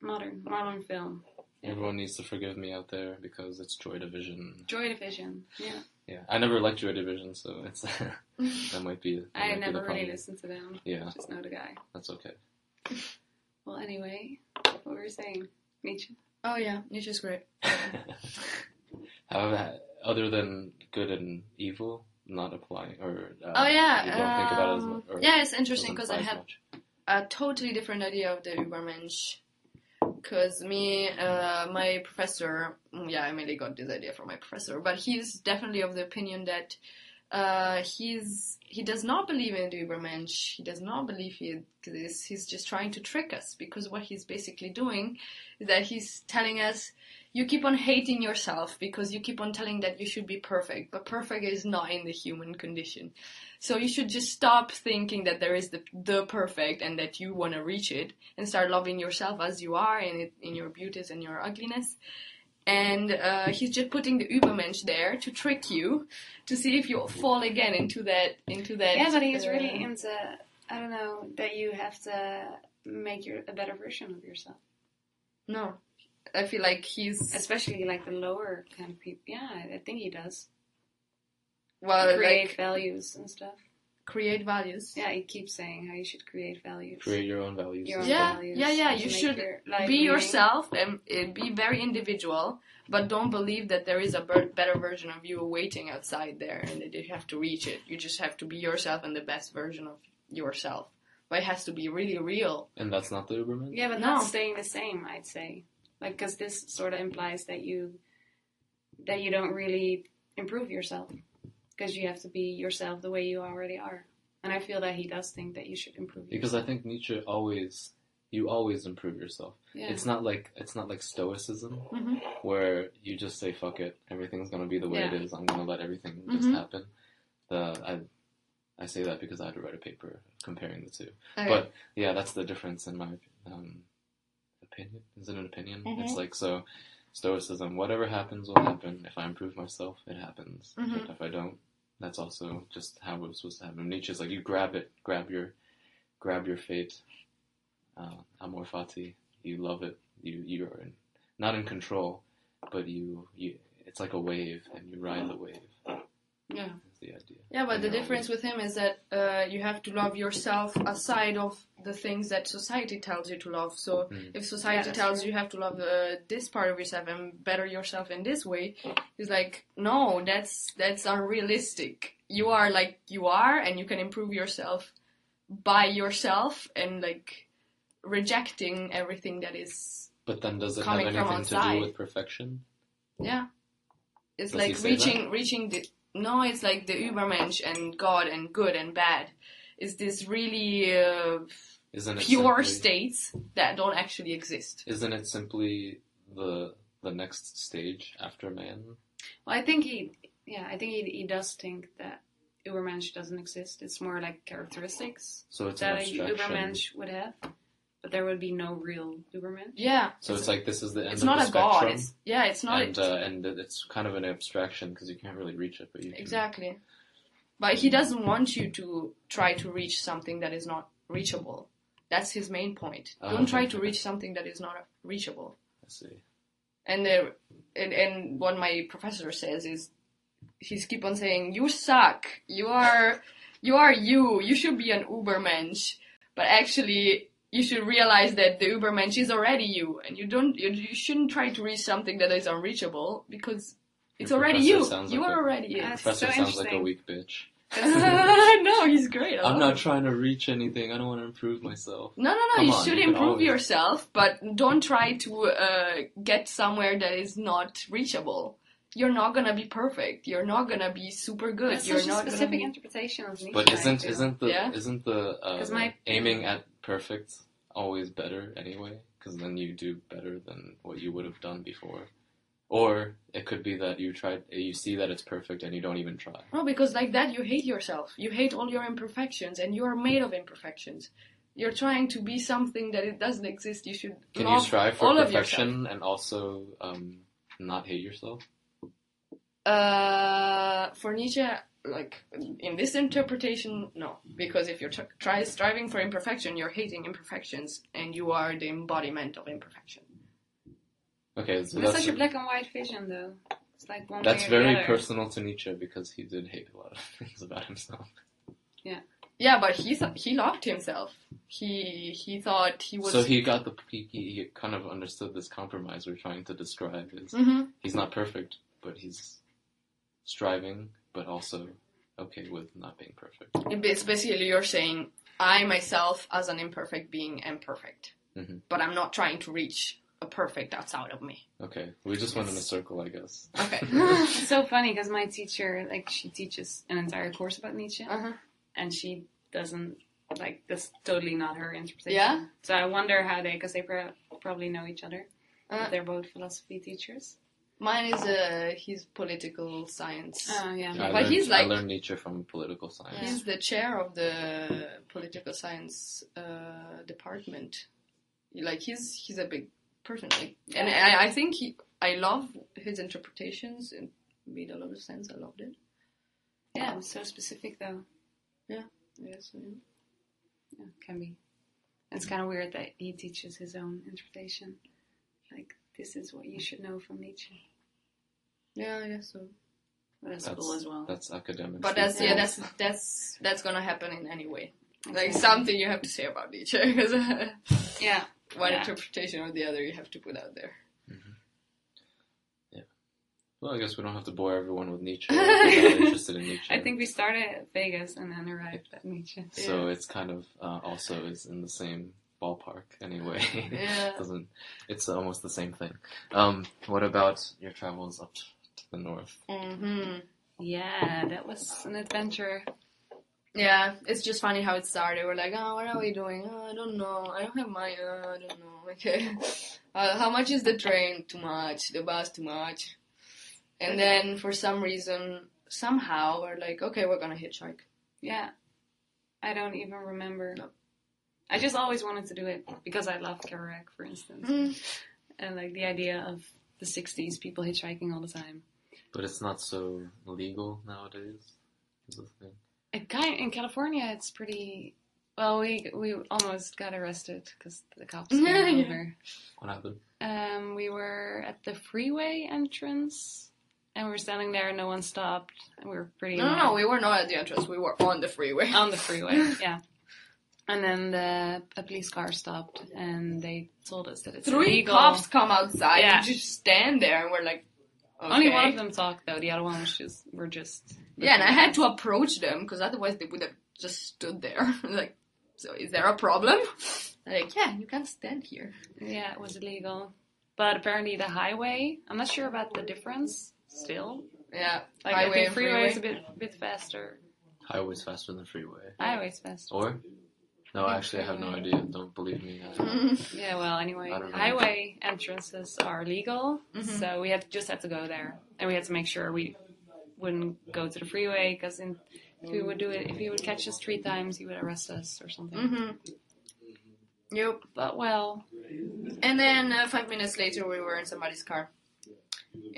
modern modern film. Yeah. Everyone needs to forgive me out there because it's Joy Division. Joy Division. Yeah, Yeah, I never liked Joy Division, so it's <laughs> that might be. That I might be the never really problem. listened to them. Yeah, Just know the guy. that's okay. <laughs> Well, anyway, what were we saying? Nietzsche. Oh yeah, Nietzsche's great. <laughs> How other than good and evil, not applying or uh, Oh yeah, you don't think about it as um, much. Yeah, it's interesting because I apply much. a totally different idea of the Übermensch. Because me, uh, my professor, mm, yeah, I mainly got this idea from my professor, but he's definitely of the opinion that uh, he's he does not believe in the Übermensch. He does not believe he exists. He's just trying to trick us because what he's basically doing is that he's telling us you keep on hating yourself because you keep on telling that you should be perfect, but perfect is not in the human condition. So you should just stop thinking that there is the the perfect and that you want to reach it and start loving yourself as you are in it, in your beauties and your ugliness. And uh, he's just putting the Übermensch there to trick you, to see if you fall again into that into that. Yeah, but he's uh, really into. I don't know that you have to make your a better version of yourself, no. I feel like he's especially like the lower kind of people. Yeah, I I think he does well create like values and stuff. create values. Yeah, he keeps saying how you should create values. Create your own values. Your own Yeah, values yeah, yeah, to you should your be yourself and be very individual but don't believe that there is a ber- better version of you waiting outside there and that you have to reach it you just have to be yourself and the best version of yourself but it has to be really real And that's not the Uberman? Yeah, but No. not staying the same. I'd say, like, because this sort of implies that you that you don't really improve yourself because you have to be yourself the way you already are. And I feel that he does think that you should improve Because I think Nietzsche always you always improve yourself. Yeah. It's not like it's not like stoicism Mhm. where you just say fuck it, everything's gonna be the way it Yeah. is. I'm gonna let everything just Mhm. happen. The I I say that because I had to write a paper comparing the two. Okay. But yeah, that's the difference in my um, opinion. Is it an opinion? Mhm. It's like so stoicism. Whatever happens will happen. If I improve myself, it happens. Mhm. But if I don't, that's also just how it was supposed to happen. Nietzsche's like you grab it, grab your, grab your fate. Uh, amor fati. You love it. You you are in, not in control, but you you. It's like a wave, and you ride the wave. Yeah. Is the idea. yeah but And the difference with him is that uh, you have to love yourself aside of the things that society tells you to love so Mm. if society Yeah, tells true. you have to love uh, this part of yourself and better yourself in this way it's like no that's that's unrealistic you are like you are and you can improve yourself by yourself and like rejecting everything that is But then, does it have anything to do with perfection? yeah it's Does like say reaching reaching the no it's like the übermensch and god and good and bad is this really uh, Isn't it pure simply- states that don't actually exist Isn't it simply the the next stage after man? Well, I think he, yeah, I think he, he does think that Ubermensch doesn't exist. It's more like characteristics So it's an that a abstraction. Ubermensch would have, but there would be no real Ubermensch. yeah So it's like this is the end it's of not the a god spectrum, it's yeah it's not and uh, and it's kind of an abstraction because you can't really reach it, but you can. exactly but he doesn't want you to try to reach something that is not reachable That's his main point. Oh, Don't try okay. to reach something that is not reachable. I see. And the and, and what my professor says is he's keep on saying you suck. You are you are you. You should be an Ubermensch. But actually you should realize that the Ubermensch is already you and you don't you, you shouldn't try to reach something that is unreachable because it's Your already you. You like are a- already it. Professor so sounds like a weak bitch. <laughs> no, he's great. I I'm not him. trying to reach anything. I don't want to improve myself. No, no, no. Come you on, should you improve always- yourself, but don't try to uh, get somewhere that is not reachable. You're not gonna be perfect. You're not gonna be super good. That's You're such a not specific be. interpretation of Nietzsche. But isn't feel. isn't the Yeah. isn't the 'Cause uh, my- aiming at perfect always better anyway? Because then you do better than what you would have done before. Or it could be that you tried, you see that it's perfect and you don't even try. No, because like that you hate yourself. You hate all your imperfections, and you are made of imperfections. You're trying to be something that it doesn't exist. You should Can you strive for perfection and also um, not hate yourself? Uh, for Nietzsche, like in this interpretation, no, because if you're tr- try striving for imperfection, you're hating imperfections, and you are the embodiment of imperfection. Okay, so That's that's such a black and white vision, though. It's like one that's way or the very other. personal to Nietzsche because he did hate a lot of <laughs> things about himself. Yeah, yeah, but he th- he loved himself. He he thought he was. So he got the he, he kind of understood this compromise we're trying to describe. Is Mhm. he's not perfect, but he's striving, but also okay with not being perfect. It's basically you're saying I myself as an imperfect being am perfect, Mhm. but I'm not trying to reach a perfect outside of me. Okay, we just went in a circle, I guess. Okay. <laughs> it's <laughs> so funny because my teacher, like, she teaches an entire course about Nietzsche, uh-huh. and she doesn't like that's totally not her interpretation. Yeah? So I wonder how they, because they pro- probably know each other. Uh, They're both philosophy teachers. Mine is uh, he's political science. Oh yeah. I But learned, he's like- I learned Nietzsche from political science. He's the chair of the political science uh, department. Like he's he's a big person, like, and I, I think he I love his interpretations. It made a lot of sense. I loved it. Yeah, it was so specific though. Yeah. Yes. Yeah. Yeah, can be. It's kind of weird that he teaches his own interpretation. Like this is what you should know from Nietzsche. Yeah, I guess so. But that's, That's- cool as well. That's academic. But that's yeah, that's that's that's gonna happen in any way. Like Exactly. something you have to say about Nietzsche because <laughs> Yeah. One Yeah. interpretation or the other you have to put out there. Yeah. Well, I guess we don't have to bore everyone with Nietzsche. <laughs> if they're not interested in Nietzsche. I think we started at Vegas and then arrived at Nietzsche. so. It's kind of uh, also is in the same ballpark anyway. Yeah. <laughs> Doesn't it's almost the same thing. Um, what about your travels up to the north? Mm-hmm. Yeah, that was an adventure. Yeah, it's just funny how it started. We're like, oh, what are we doing? Oh, I don't know. I don't have money. Oh, I don't know. <laughs> Okay. Uh, how much is the train? Too much. The bus? Too much. And then for some reason, somehow, we're like, okay, we're gonna hitchhike. Yeah. I don't even remember. No. I just always wanted to do it because I love Kerouac, for instance. Mm. And like the idea of the 60s, people hitchhiking all the time. But it's not so legal nowadays. Is the thing. It kind in California, it's pretty. Well, we we almost got arrested because the cops came Yeah, <laughs> yeah. over. What happened? Um, we were at the freeway entrance, and we were standing there, and no one stopped, and we were pretty. No, no, no. We were not at the entrance. We were on the freeway. on the freeway, <laughs> yeah. And then the a police car stopped, and they told us that it's Three illegal. cops come outside Yeah. and just stand there, and we're like, okay. Only one of them talked though. The other one was just were just. Yeah, and I had to approach them because otherwise they would have just stood there. <laughs> like, so is there a problem? <laughs> like, yeah, you can't stand here. Yeah, it was illegal, but apparently the highway. I'm not sure about the difference. Still, Yeah, like highway I think freeway freeway. is a bit bit faster. Highway's faster than freeway. Highway's faster. Or? No, think actually, I have no idea. Don't believe me. <laughs> Yeah, well, anyway, I don't know. highway entrances are legal, Mhm. so we had just had to go there, and we had to make sure we wouldn't go to the freeway because if we would do it, if he would catch us three times, he would arrest us or something. Mhm. Yep. But well, And then uh, five minutes later, we were in somebody's car,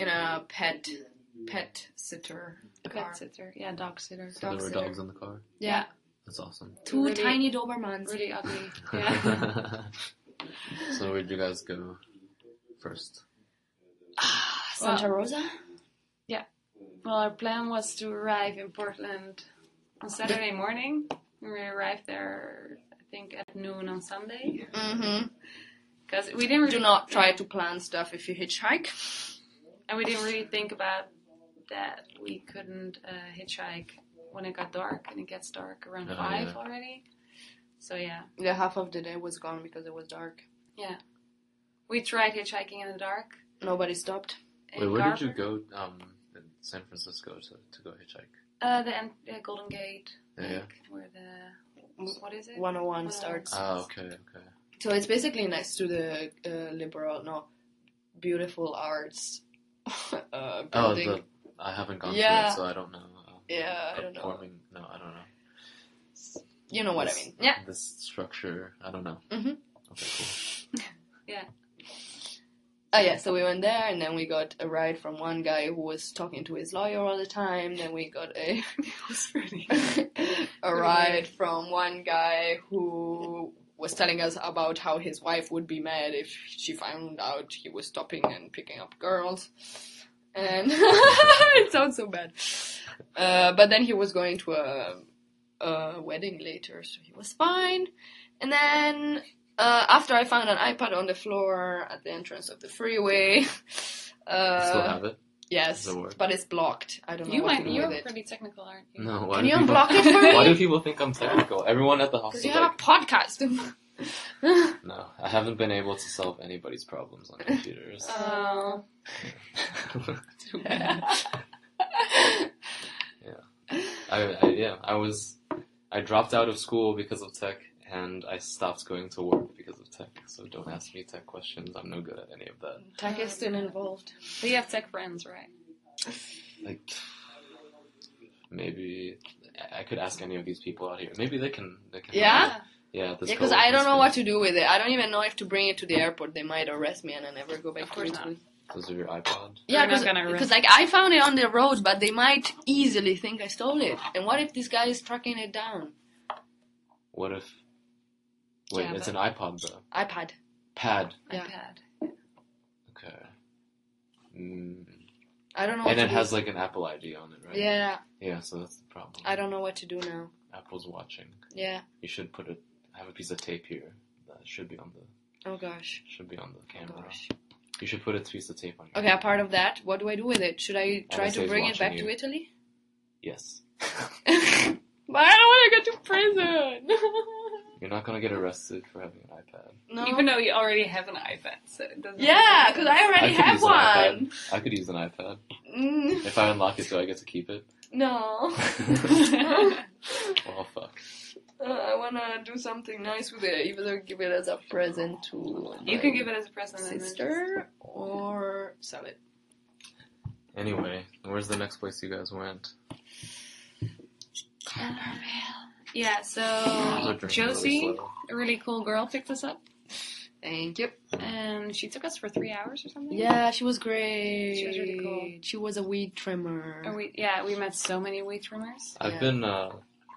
in a pet pet sitter a car. pet sitter, yeah, dog sitter. So there Dog were sitter. dogs in the car. Yeah. That's awesome. Two Really- tiny Dobermans. Really ugly. <laughs> Yeah. so where'd you guys go first? Santa Rosa. Well, our plan was to arrive in Portland on Saturday morning. We arrived there, I think, at noon on Sunday. Mm-hmm. Because we didn't really Do not try to plan stuff if you hitchhike. and we didn't really think about that we couldn't uh, hitchhike when it got dark, and it gets dark around Oh, five yeah. already. So yeah, Yeah, half of the day was gone because it was dark. Yeah. We tried hitchhiking in the dark. Nobody stopped. in Wait, where did you go? Um, in San Francisco to to go hitchhike. Uh, the uh, Golden Gate, Yeah, yeah. where the what is it? 101 starts. Ah, okay, okay. So it's basically next to the uh, liberal, no, beautiful arts <laughs> uh, Oh, building. the I haven't gone Yeah. to it, so I don't know. Uh, Yeah, I don't know. Performing? No, I don't know. You know what I mean. Yeah. This structure, I don't know. Mhm. Okay, cool. <laughs> Oh yeah, so we went there, and then we got a ride from one guy who was talking to his lawyer all the time. Then we got a <laughs> <laughs> a ride from one guy who was telling us about how his wife would be mad if she found out he was stopping and picking up girls. And <laughs> it sounds so bad. Uh, but then he was going to a, a wedding later, so he was fine. And then uh, after I found an iPad on the floor at the entrance of the freeway. You <laughs> still Uh, have it? yes, it but it's blocked. I don't know You might. to do You're with it. pretty technical, aren't you? No. Why Can do you people, unblock it <laughs> for me? Why do people think I'm technical? Everyone at the <laughs> hospital. Because you have like, a podcast. no, I haven't been able to solve anybody's problems on computers. Oh. Uh, I, I yeah, I was I dropped out of school because of tech, and I stopped going to work because of tech. So don't ask me tech questions. I'm no good at any of that. Tech is still involved. But you have tech friends, right? Like maybe I- I could ask any of these people out here. Maybe they can. They can Yeah? Yeah. This Yeah, because I don't know what to do with it. I don't even know if to bring it to the airport. They might arrest me and I never go back Of course Italy. Those are your iPod. Yeah, They're not gonna arrest because like I found it on the road, but they might easily think I stole it. And what if this guy is tracking it down? What if? Wait, Yeah, it's an iPod though. iPad. Pad. Yeah. iPad. Okay. Mm. I don't know. What And to it do. has like an Apple ID on it, right? Yeah, Yeah. So that's the problem. I don't know what to do now. Apple's watching. Yeah. You should put it. Have a piece of tape here. That should be on the Oh gosh. should be on the Oh camera. gosh. You should put a piece of tape on. Your Okay, a part of that. What do I do with it? Should I try NSA to bring it back you. to Italy? Yes. <laughs> but I don't want to go to prison. <laughs> You're not gonna get arrested for having an iPad. no. Even though you already have an iPad, so it doesn't. yeah, because I already I could have use an one. iPad. I could use an iPad. Mm, If I unlock it, do I get to keep it? no. Well, <laughs> fuck. Uh, I wanna do something nice with it, Even either give it as a present to you can give it as a present. and then just- sister or sell it. Anyway, where's the next place you guys went? Yeah, so Josie, really a really cool girl, picked us up, Thank you. and she took us for three hours or something. Yeah, she was great. She was really cool. She was a weed trimmer. Or we, yeah, we met so many weed trimmers. I've Yeah. been uh,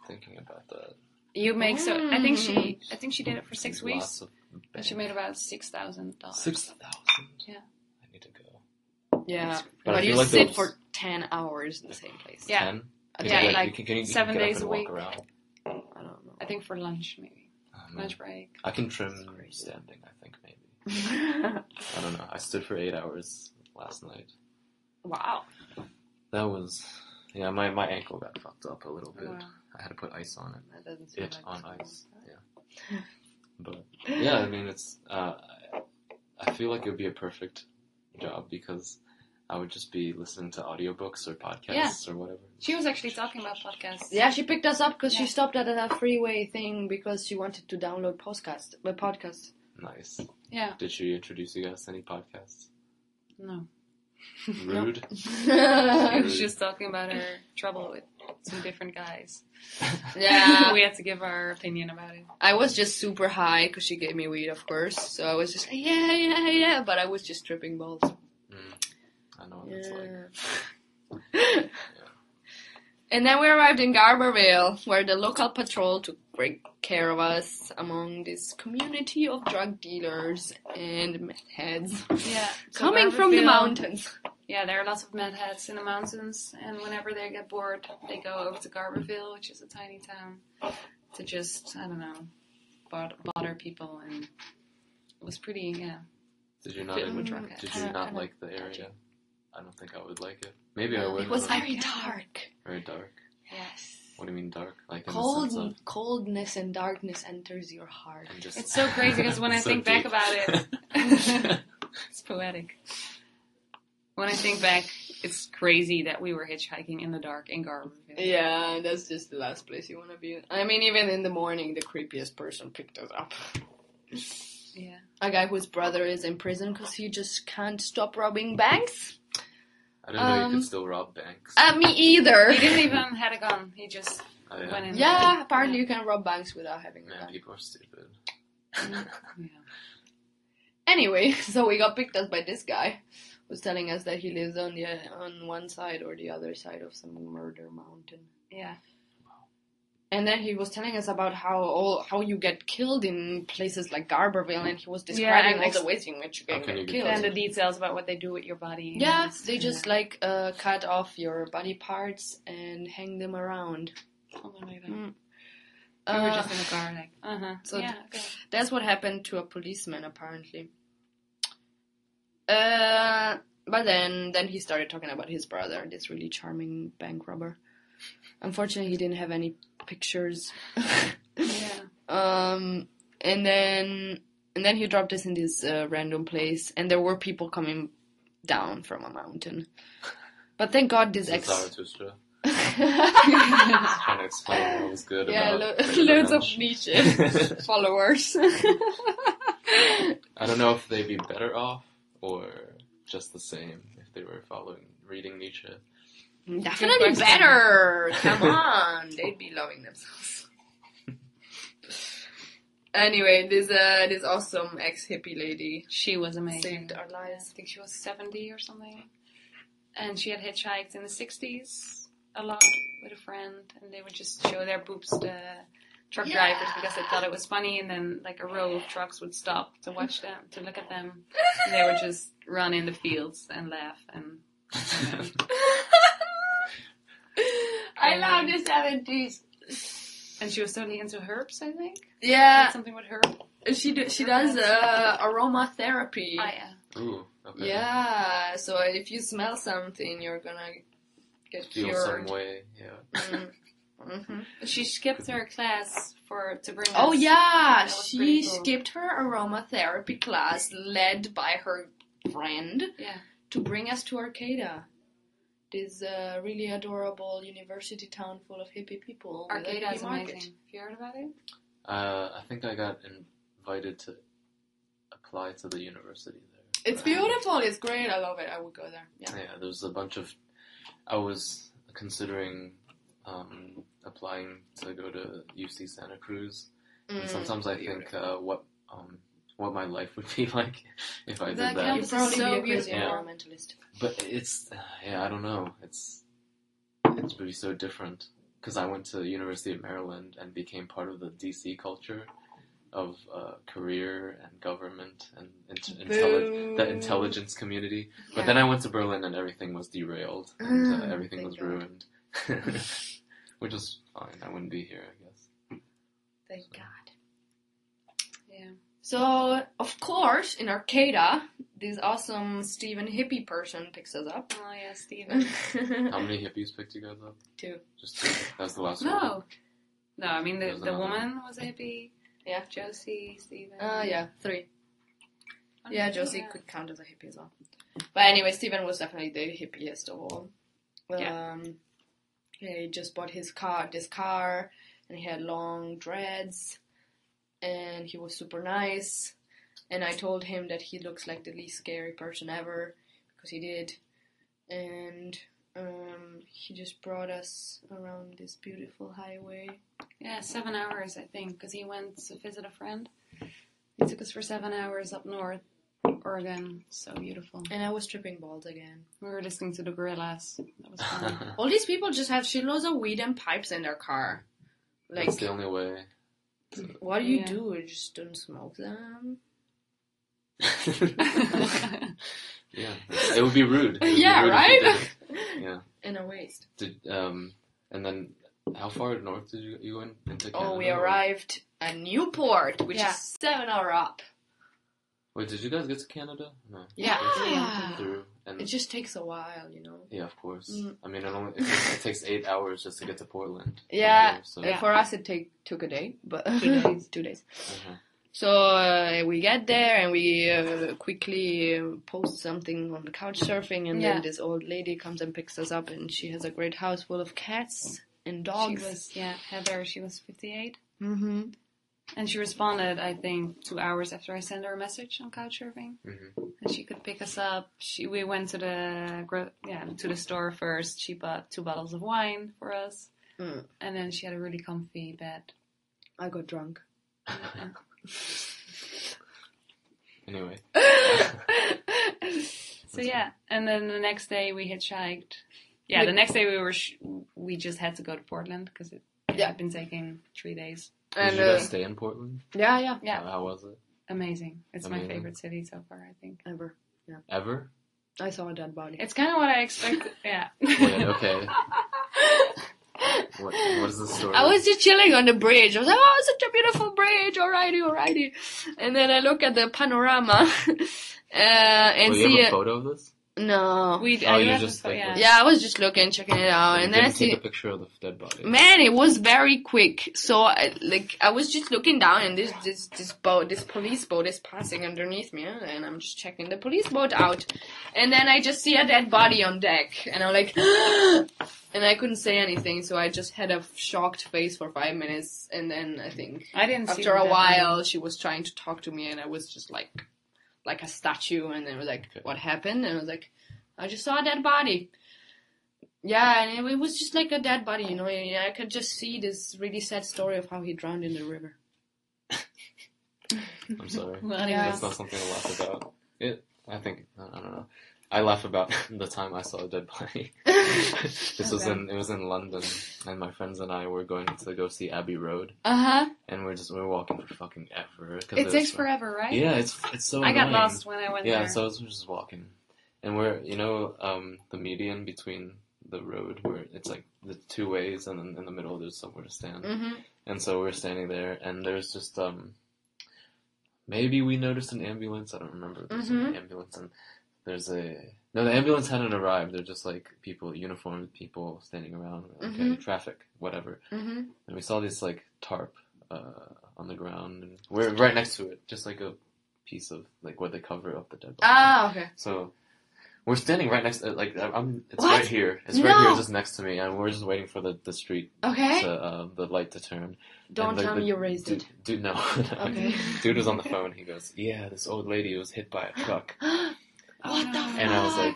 thinking about that. You make so. I think she. Mm. I think she did it for six Lots weeks, of and she made about six thousand dollars. six thousand. Yeah. I need to go. yeah, But but, you feel like sit those- for ten hours in the same place. Yeah. Ten. I Yeah, like, like can, can you, seven get days and a walk week. Around? I don't know. I think for lunch maybe. Oh. Lunch break. I can trim crazy. standing. I think maybe. <laughs> I don't know. I stood for eight hours last night. wow. That was yeah. My my ankle got fucked up a little bit. Wow. I had to put ice on it. That doesn't sound It like on fun. ice. Yeah. But yeah, I mean it's. Uh, I- I feel like it would be a perfect job because I would just be listening to audiobooks or podcasts or whatever. She was actually talking about podcasts. Yeah, she picked us up because Yeah. she stopped at a freeway thing because she wanted to download podcast, the podcast. Nice. Yeah. Did she introduce you guys to any podcasts? No. Rude. <laughs> <laughs> She was just talking about her trouble with some different guys. <laughs> yeah, we had to give our opinion about it. I was just super high because she gave me weed, of course. So I was just like, yeah, yeah, yeah, but I was just tripping balls. I know what it's like. Yeah. <laughs> And then we arrived in Garberville, where the local patrol took great care of us among this community of drug dealers and meth heads Yeah. <laughs> so coming from the mountains. Yeah, there are lots of meth heads in the mountains, and whenever they get bored, they go over to Garberville, which is a tiny town, to just I don't know, bod- bother people, and it was pretty yeah. Did you not? Filled with drug Did you not like the area? Touchy. I don't think I would like it. Maybe I would. It was very Yeah. dark. very dark. Yes. What do you mean dark? Like in Cold, the of coldness and darkness enters your heart. just It's so crazy because when <laughs> I So think back about it, <laughs> it's poetic. When I think back, it's crazy that we were hitchhiking in the dark in Garberville. Yeah, that's just the last place you want to be. I mean, even in the morning, the creepiest person picked us up. Yeah. A guy whose brother is in prison because he just can't stop robbing banks. I didn't know you Um, could still rob banks. Uh, me either. He didn't even had a gun. He just Oh, yeah. went in. Yeah, apparently you can rob banks without having a Man, gun. people are stupid. Yeah. <laughs> Anyway, <laughs> so we got picked up by this guy, who's telling us that he lives on the on one side or the other side of some murder mountain. Yeah. And then he was telling us about how all how you get killed in places like Garberville, and he was describing and all ex- the ways in which you How can can get you get killed. And the details about what they do with your body. Yeah, and- they just yeah, like uh, cut off your body parts and hang them around. something like that. Mm. we were Uh, just in the car, like, uh huh. so yeah. Okay. that's what happened to a policeman, apparently. Uh, but then, then he started talking about his brother, this really charming bank robber. Unfortunately, he didn't have any pictures. Yeah. <laughs> um, and then, and then he dropped us in this uh, random place, and there were people coming down from a mountain. But thank God, this ex. Zarathustra. <laughs> Trying to explain what was good yeah, about lo- loads of Nietzsche <laughs> followers. I don't know if they'd be better off or just the same if they were following reading Nietzsche. Definitely question. better. Come on, <laughs> they'd be loving themselves. anyway, this uh, this awesome ex hippie lady She was amazing. saved our Yeah, I think she was 70 or something. And she had hitchhiked in the 60s a lot with a friend, and they would just show their boobs to truck Yeah. drivers because they thought it was funny, and then like a row of trucks would stop to watch them, to look at them. And they would just run in the fields and laugh. And <laughs> I love the seventies. and she was totally into herbs, I think. Yeah, Something with herb. she do, she does uh, aromatherapy. Oh, yeah. Ooh, okay. Yeah, so if you smell something, you're gonna get Feel cured. some way, yeah. Mm. Mhm. She skipped her class for to bring. Oh us- yeah, she cool. skipped her aromatherapy class led by her friend Yeah. to bring us to Arcata. This uh, really adorable university town full of hippie people. with a Arcata hippie is market. amazing. Have you heard about it? Uh, I think I got invited to apply to the university there. It's beautiful. It's great. I love it. I would go there. Yeah. Yeah, there's a bunch of. I was considering um, applying to go to UC Santa Cruz, and Mm. sometimes I think uh, what um, what my life would be <laughs> like if I did That that. You'd probably so be a crazy beautiful. environmentalist. But it's yeah, I don't know. It's it's really so different because I went to the University of Maryland and became part of the DC culture of uh, career and government and int- intelli- the intelligence community. But then I went to Berlin and everything was derailed and uh, everything thank was God. ruined, <laughs> which is fine. I wouldn't be here, I guess. Thank God. Yeah. So, of course, in Arcata, this awesome Steven hippie person picks us up. Oh yeah, Steven. <laughs> How many hippies picked you guys up? Two. Just two. That was the last one. No. No, I mean the, the another woman was a hippie. Yeah. Josie, Steven. Uh, yeah, three. Oh, Yeah, Josie could count as a hippie as well. But anyway, Steven was definitely the hippiest of all. Yeah. Um, yeah, he just bought his car, this car, and he had long dreads, and he was super nice. And I told him that he looks like the least scary person ever, because he did. And um, he just brought us around this beautiful highway. Yeah, seven hours I think, because he went to visit a friend. He took us for seven hours up north Oregon. So beautiful. And I was tripping balls again. We were listening to the Gorillaz. That was <laughs> fun. All these people just have shitloads of weed and pipes in their car. Like, That's the only way. <clears throat> what do you Yeah. do? You just don't smoke them? <laughs> yeah, it would be rude. It would be Yeah, rude right? <laughs> Yeah. In a waste. Did um, and then how far north did you you went into Canada? Oh, we or- arrived at Newport, which Yeah. is seven hour up. Wait, did you guys get to Canada? No. Yeah. Yeah. Through and It just takes a while, you know. yeah, of course. Mm. I mean, it only it takes, it takes eight hours just to get to Portland. <laughs> Yeah, here, so, Uh, For us, it take took a day, but Two days. <laughs> two days. uh-huh. So uh, we get there and we uh, quickly uh, post something on the couch surfing, and Yeah. then this old lady comes and picks us up, and she has a great house full of cats and she dogs. was yeah Heather. She was 58, hmm and she responded. I think two hours after I sent her a message on Couchsurfing, Mhm. and she could pick us up. She we went to the yeah to the store first. She bought two bottles of wine for us, Mm. and then she had a really comfy bed. I got drunk. <laughs> Anyway, <laughs> So yeah, and then the next day we hitchhiked. Yeah, the next day we were sh- we just had to go to Portland because it Yeah. had been taking three days. Did and you uh, stay in Portland? yeah, yeah, Yeah, How, how was it? amazing. It's my favorite city so far. I think ever. Yeah. Ever? I saw a dead body. it's kind of what I expected. <laughs> Yeah. Wait, okay. <laughs> What what is the story? I was just chilling on the bridge. I was like, oh, it's such a beautiful bridge. Alrighty, alrighty. And then I look at the panorama <laughs> uh, and Well, you see have a it. photo of this? No. We. Oh, you have just a like- yeah. Yeah, I was just looking, checking it out, You and then I see. a picture of the dead body. Man, it was very quick. So, I, like, I was just looking down, and this this this boat, this police boat, is passing underneath me, and I'm just checking the police boat out, and then I just see a dead body on deck, and I'm like, <gasps> and I couldn't say anything, so I just had a shocked face for five minutes, and then I think I didn't. see after a that while she was trying to talk to me, and I was just like, like a statue, and it was like, Okay. what happened? And I was like, I just saw a dead body. Yeah, and it, it was just like a dead body, you know. and I could just see this really sad story of how he drowned in the river. <laughs> I'm sorry. <laughs> Well, Yeah. That's not something to laugh about. It. I think. I don't know. I laugh about <laughs> the time I saw a dead body. <laughs> this was in. It was in London, and my friends and I were going to go see Abbey Road, Uh huh. and we're just we are walking for fucking ever. 'cause It takes forever, right? Yeah, it's it's so. I got lost when I went there. Yeah, there. so I was just walking, and we're you know um the median between the road where it's like the two ways, and then in the middle there's somewhere to stand. Mm-hmm. And so we're standing there, and there's just um, maybe we noticed an ambulance. I don't remember. There's an Mhm. ambulance, and there's a no. The ambulance hadn't arrived. They're just like people, uniformed people standing around. Okay, Mhm. traffic, whatever. Mhm. And we saw this like tarp uh, on the ground, and we're right next to it, just like a piece of like where they cover up the dead body. Ah, okay. So we're standing right next, to, like I'm. It's What? right here. It's right here, just next to me, and we're just waiting for the the street, Okay. to, uh, the light to turn. Don't And tell the me you raised dude, it. Dude, no. <laughs> Okay. dude was on the <laughs> phone. He goes, "Yeah, this old lady was hit by a truck," <gasps> <laughs> what the fuck? and I was like,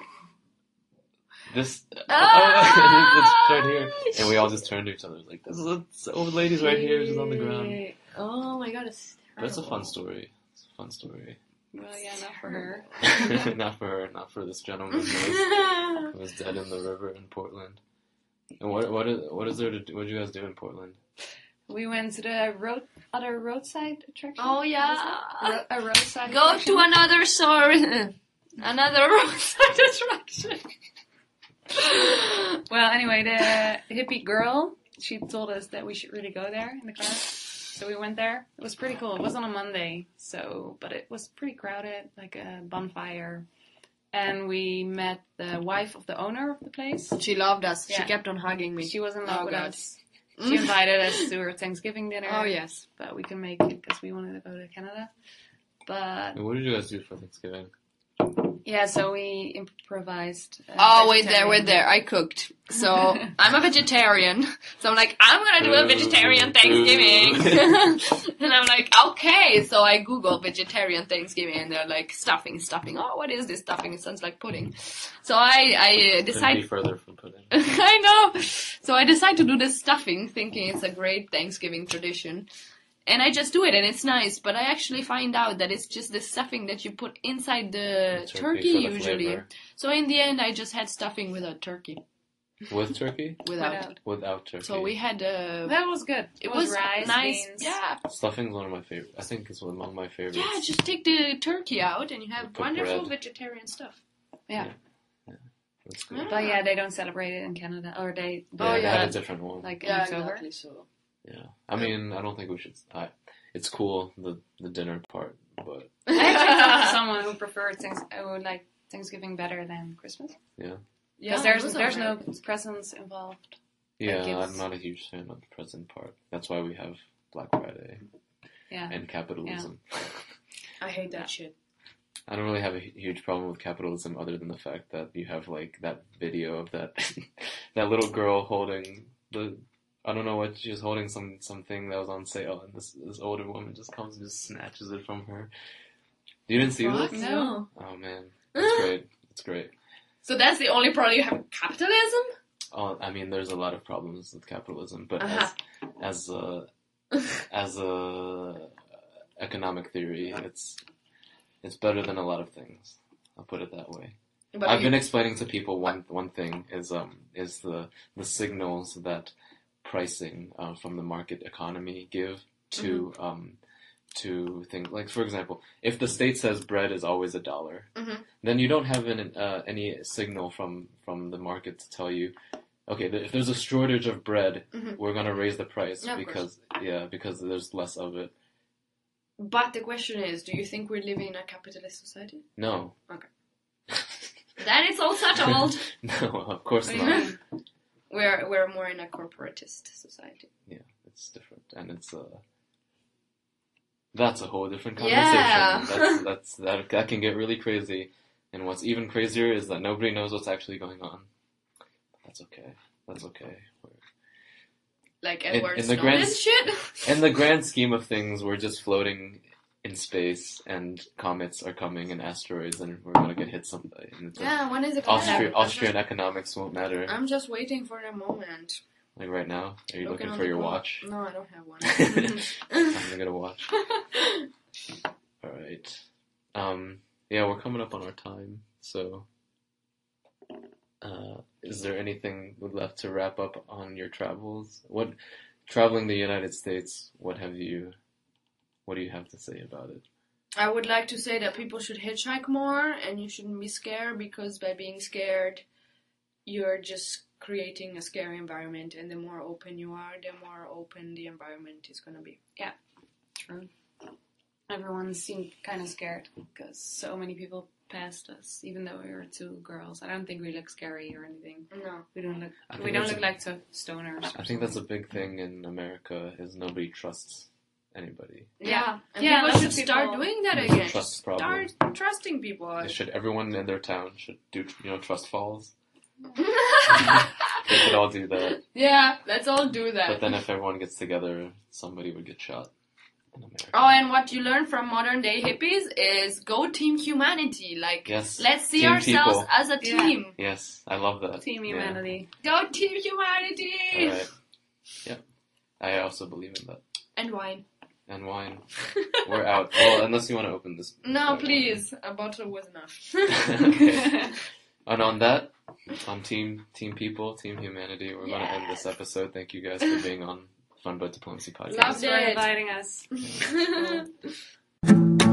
"This, Ah! it's right here." And we all just turned to each other like, "This, is, this old lady's right here. She's on the ground." Oh my god, it's But it's a fun story. It's a fun story. well, yeah, not for her. <laughs> not for her, not for this gentleman who was, who was dead in the river in Portland. And what what is what is there to do? What did you guys do in Portland? We went to the road, other roadside attraction. Oh yeah. Ro- a roadside. Go attraction. to another store. <laughs> another <laughs> roadside attraction. Well, anyway, the hippie girl, she told us that we should really go there in the car. So we went there. It was pretty cool. It was on a Monday, so but it was pretty crowded, like a bonfire. And we met the wife of the owner of the place. She loved us. She kept on hugging me. She was in love Oh, with God. us. She invited us to her Thanksgiving dinner. Oh yes. But we couldn't make it because we wanted to go to Canada. But And what did you guys do for Thanksgiving? Yeah, so we improvised. uh, Oh wait, there, vegetarian. wait there. I cooked. So <laughs> I'm a vegetarian. So I'm like, I'm gonna do a vegetarian Thanksgiving. <laughs> and I'm like, okay. So I Google vegetarian Thanksgiving, and they're like stuffing, stuffing. Oh, what is this stuffing? It sounds like pudding. So I I Couldn't decide. be further from pudding. <laughs> I know. So I decide to do this stuffing, thinking it's a great Thanksgiving tradition. And I just do it, and it's nice. But I actually find out that it's just the stuffing that you put inside the Turkey turkey, for the usually. flavor. So in the end, I just had stuffing without turkey, With turkey? <laughs> without. Without. Without turkey. So we had uh, That was good. it was, was rice, nice. beans. Yeah, Stuffing's one of my favorite. I think it's one among my favorites. yeah. Just take the turkey out, and you have Put wonderful bread. vegetarian stuff. It's good. But yeah, they don't celebrate it in Canada, or they Yeah, Oh, they yeah. had a different one. like in October. so. Yeah, I mean, I don't think we should. I, it's cool the the dinner part, but <laughs> I actually talked to someone who preferred things, who would like Thanksgiving better than Christmas yeah, because there's there's no presents involved. yeah. gives- I'm not a huge fan of the present part. That's why we have Black Friday Yeah. and capitalism. I hate that shit. I don't really have a huge problem with capitalism, other than the fact that you have like that video of that <laughs> that little girl holding the. I don't know what she was holding some something that was on sale, and this this older woman just comes and just snatches it from her. You didn't see Fuck this? No. Oh man, it's great. It's great. So that's the only problem you have with capitalism? Oh, I mean, there's a lot of problems with capitalism, but Uh-huh. as as a <laughs> as a economic theory, it's it's better than a lot of things. I'll put it that way. But I've you- been explaining to people one one thing is um is the the signals that pricing uh, from the market economy give to um to things like for example if the state says bread is always a dollar Mhm. then you don't have an, uh, any signal from from the market to tell you okay if there's a shortage of bread Mhm. we're gonna raise the price Yeah, because yeah because there's less of it But the question is, do you think we're living in a capitalist society? no Okay. Then it's all settled. <laughs> no of course What do you not? We're we're more in a corporatist society. Yeah, it's different and it's uh that's a whole different conversation Yeah. <laughs> that's that's that, that can get really crazy and what's even crazier is that nobody knows what's actually going on that's okay that's okay Like In- Edward in the Snowden grand- shit. <laughs> in the grand scheme of things we're just floating in space and comets are coming and asteroids and we're gonna get hit someday it's like, yeah, when is it gonna Austria, happen? Austrian economics won't matter I'm just waiting for the moment. like right now are you looking on for your watch No, I don't have one. <laughs> <laughs> I'm gonna get a watch All right. Um, yeah, we're coming up on our time, so uh, is there anything left to wrap up on your travels? What traveling the United States? What have you? What do you have to say about it? I would like to say that people should hitchhike more and you shouldn't be scared because by being scared, you're just creating a scary environment. And the more open you are, the more open the environment is going to be. Yeah, true. Everyone seemed kind of scared because so many people passed us, even though we were two girls. I don't think we look scary or anything. No. We don't look. I We don't look a- like two stoners. I think that's a big thing in America is nobody trusts anybody. Yeah. And Yeah, people should of start people- doing that again. trust Start problem. trusting people. They should everyone in their town should do you know trust falls. <laughs> They should all do that. yeah, let's all do that. But then if everyone gets together, somebody would get shot. Oh, and what you learn from modern day hippies is go team humanity. Like, yes. let's see Team ourselves people. as a Yeah. team. Yes, I love that. Team Yeah. humanity. Go team humanity! Alright. Yep. I also believe in that. And wine. And wine. <laughs> We're out. Well, unless you want to open this. no, that please. A bottle was enough. Okay. <laughs> <laughs> And on that, on Team Team People, Team Humanity, we're going to end this episode. Thank you guys for being on Fun Boat Diplomacy Podcast. Love Thanks for inviting us.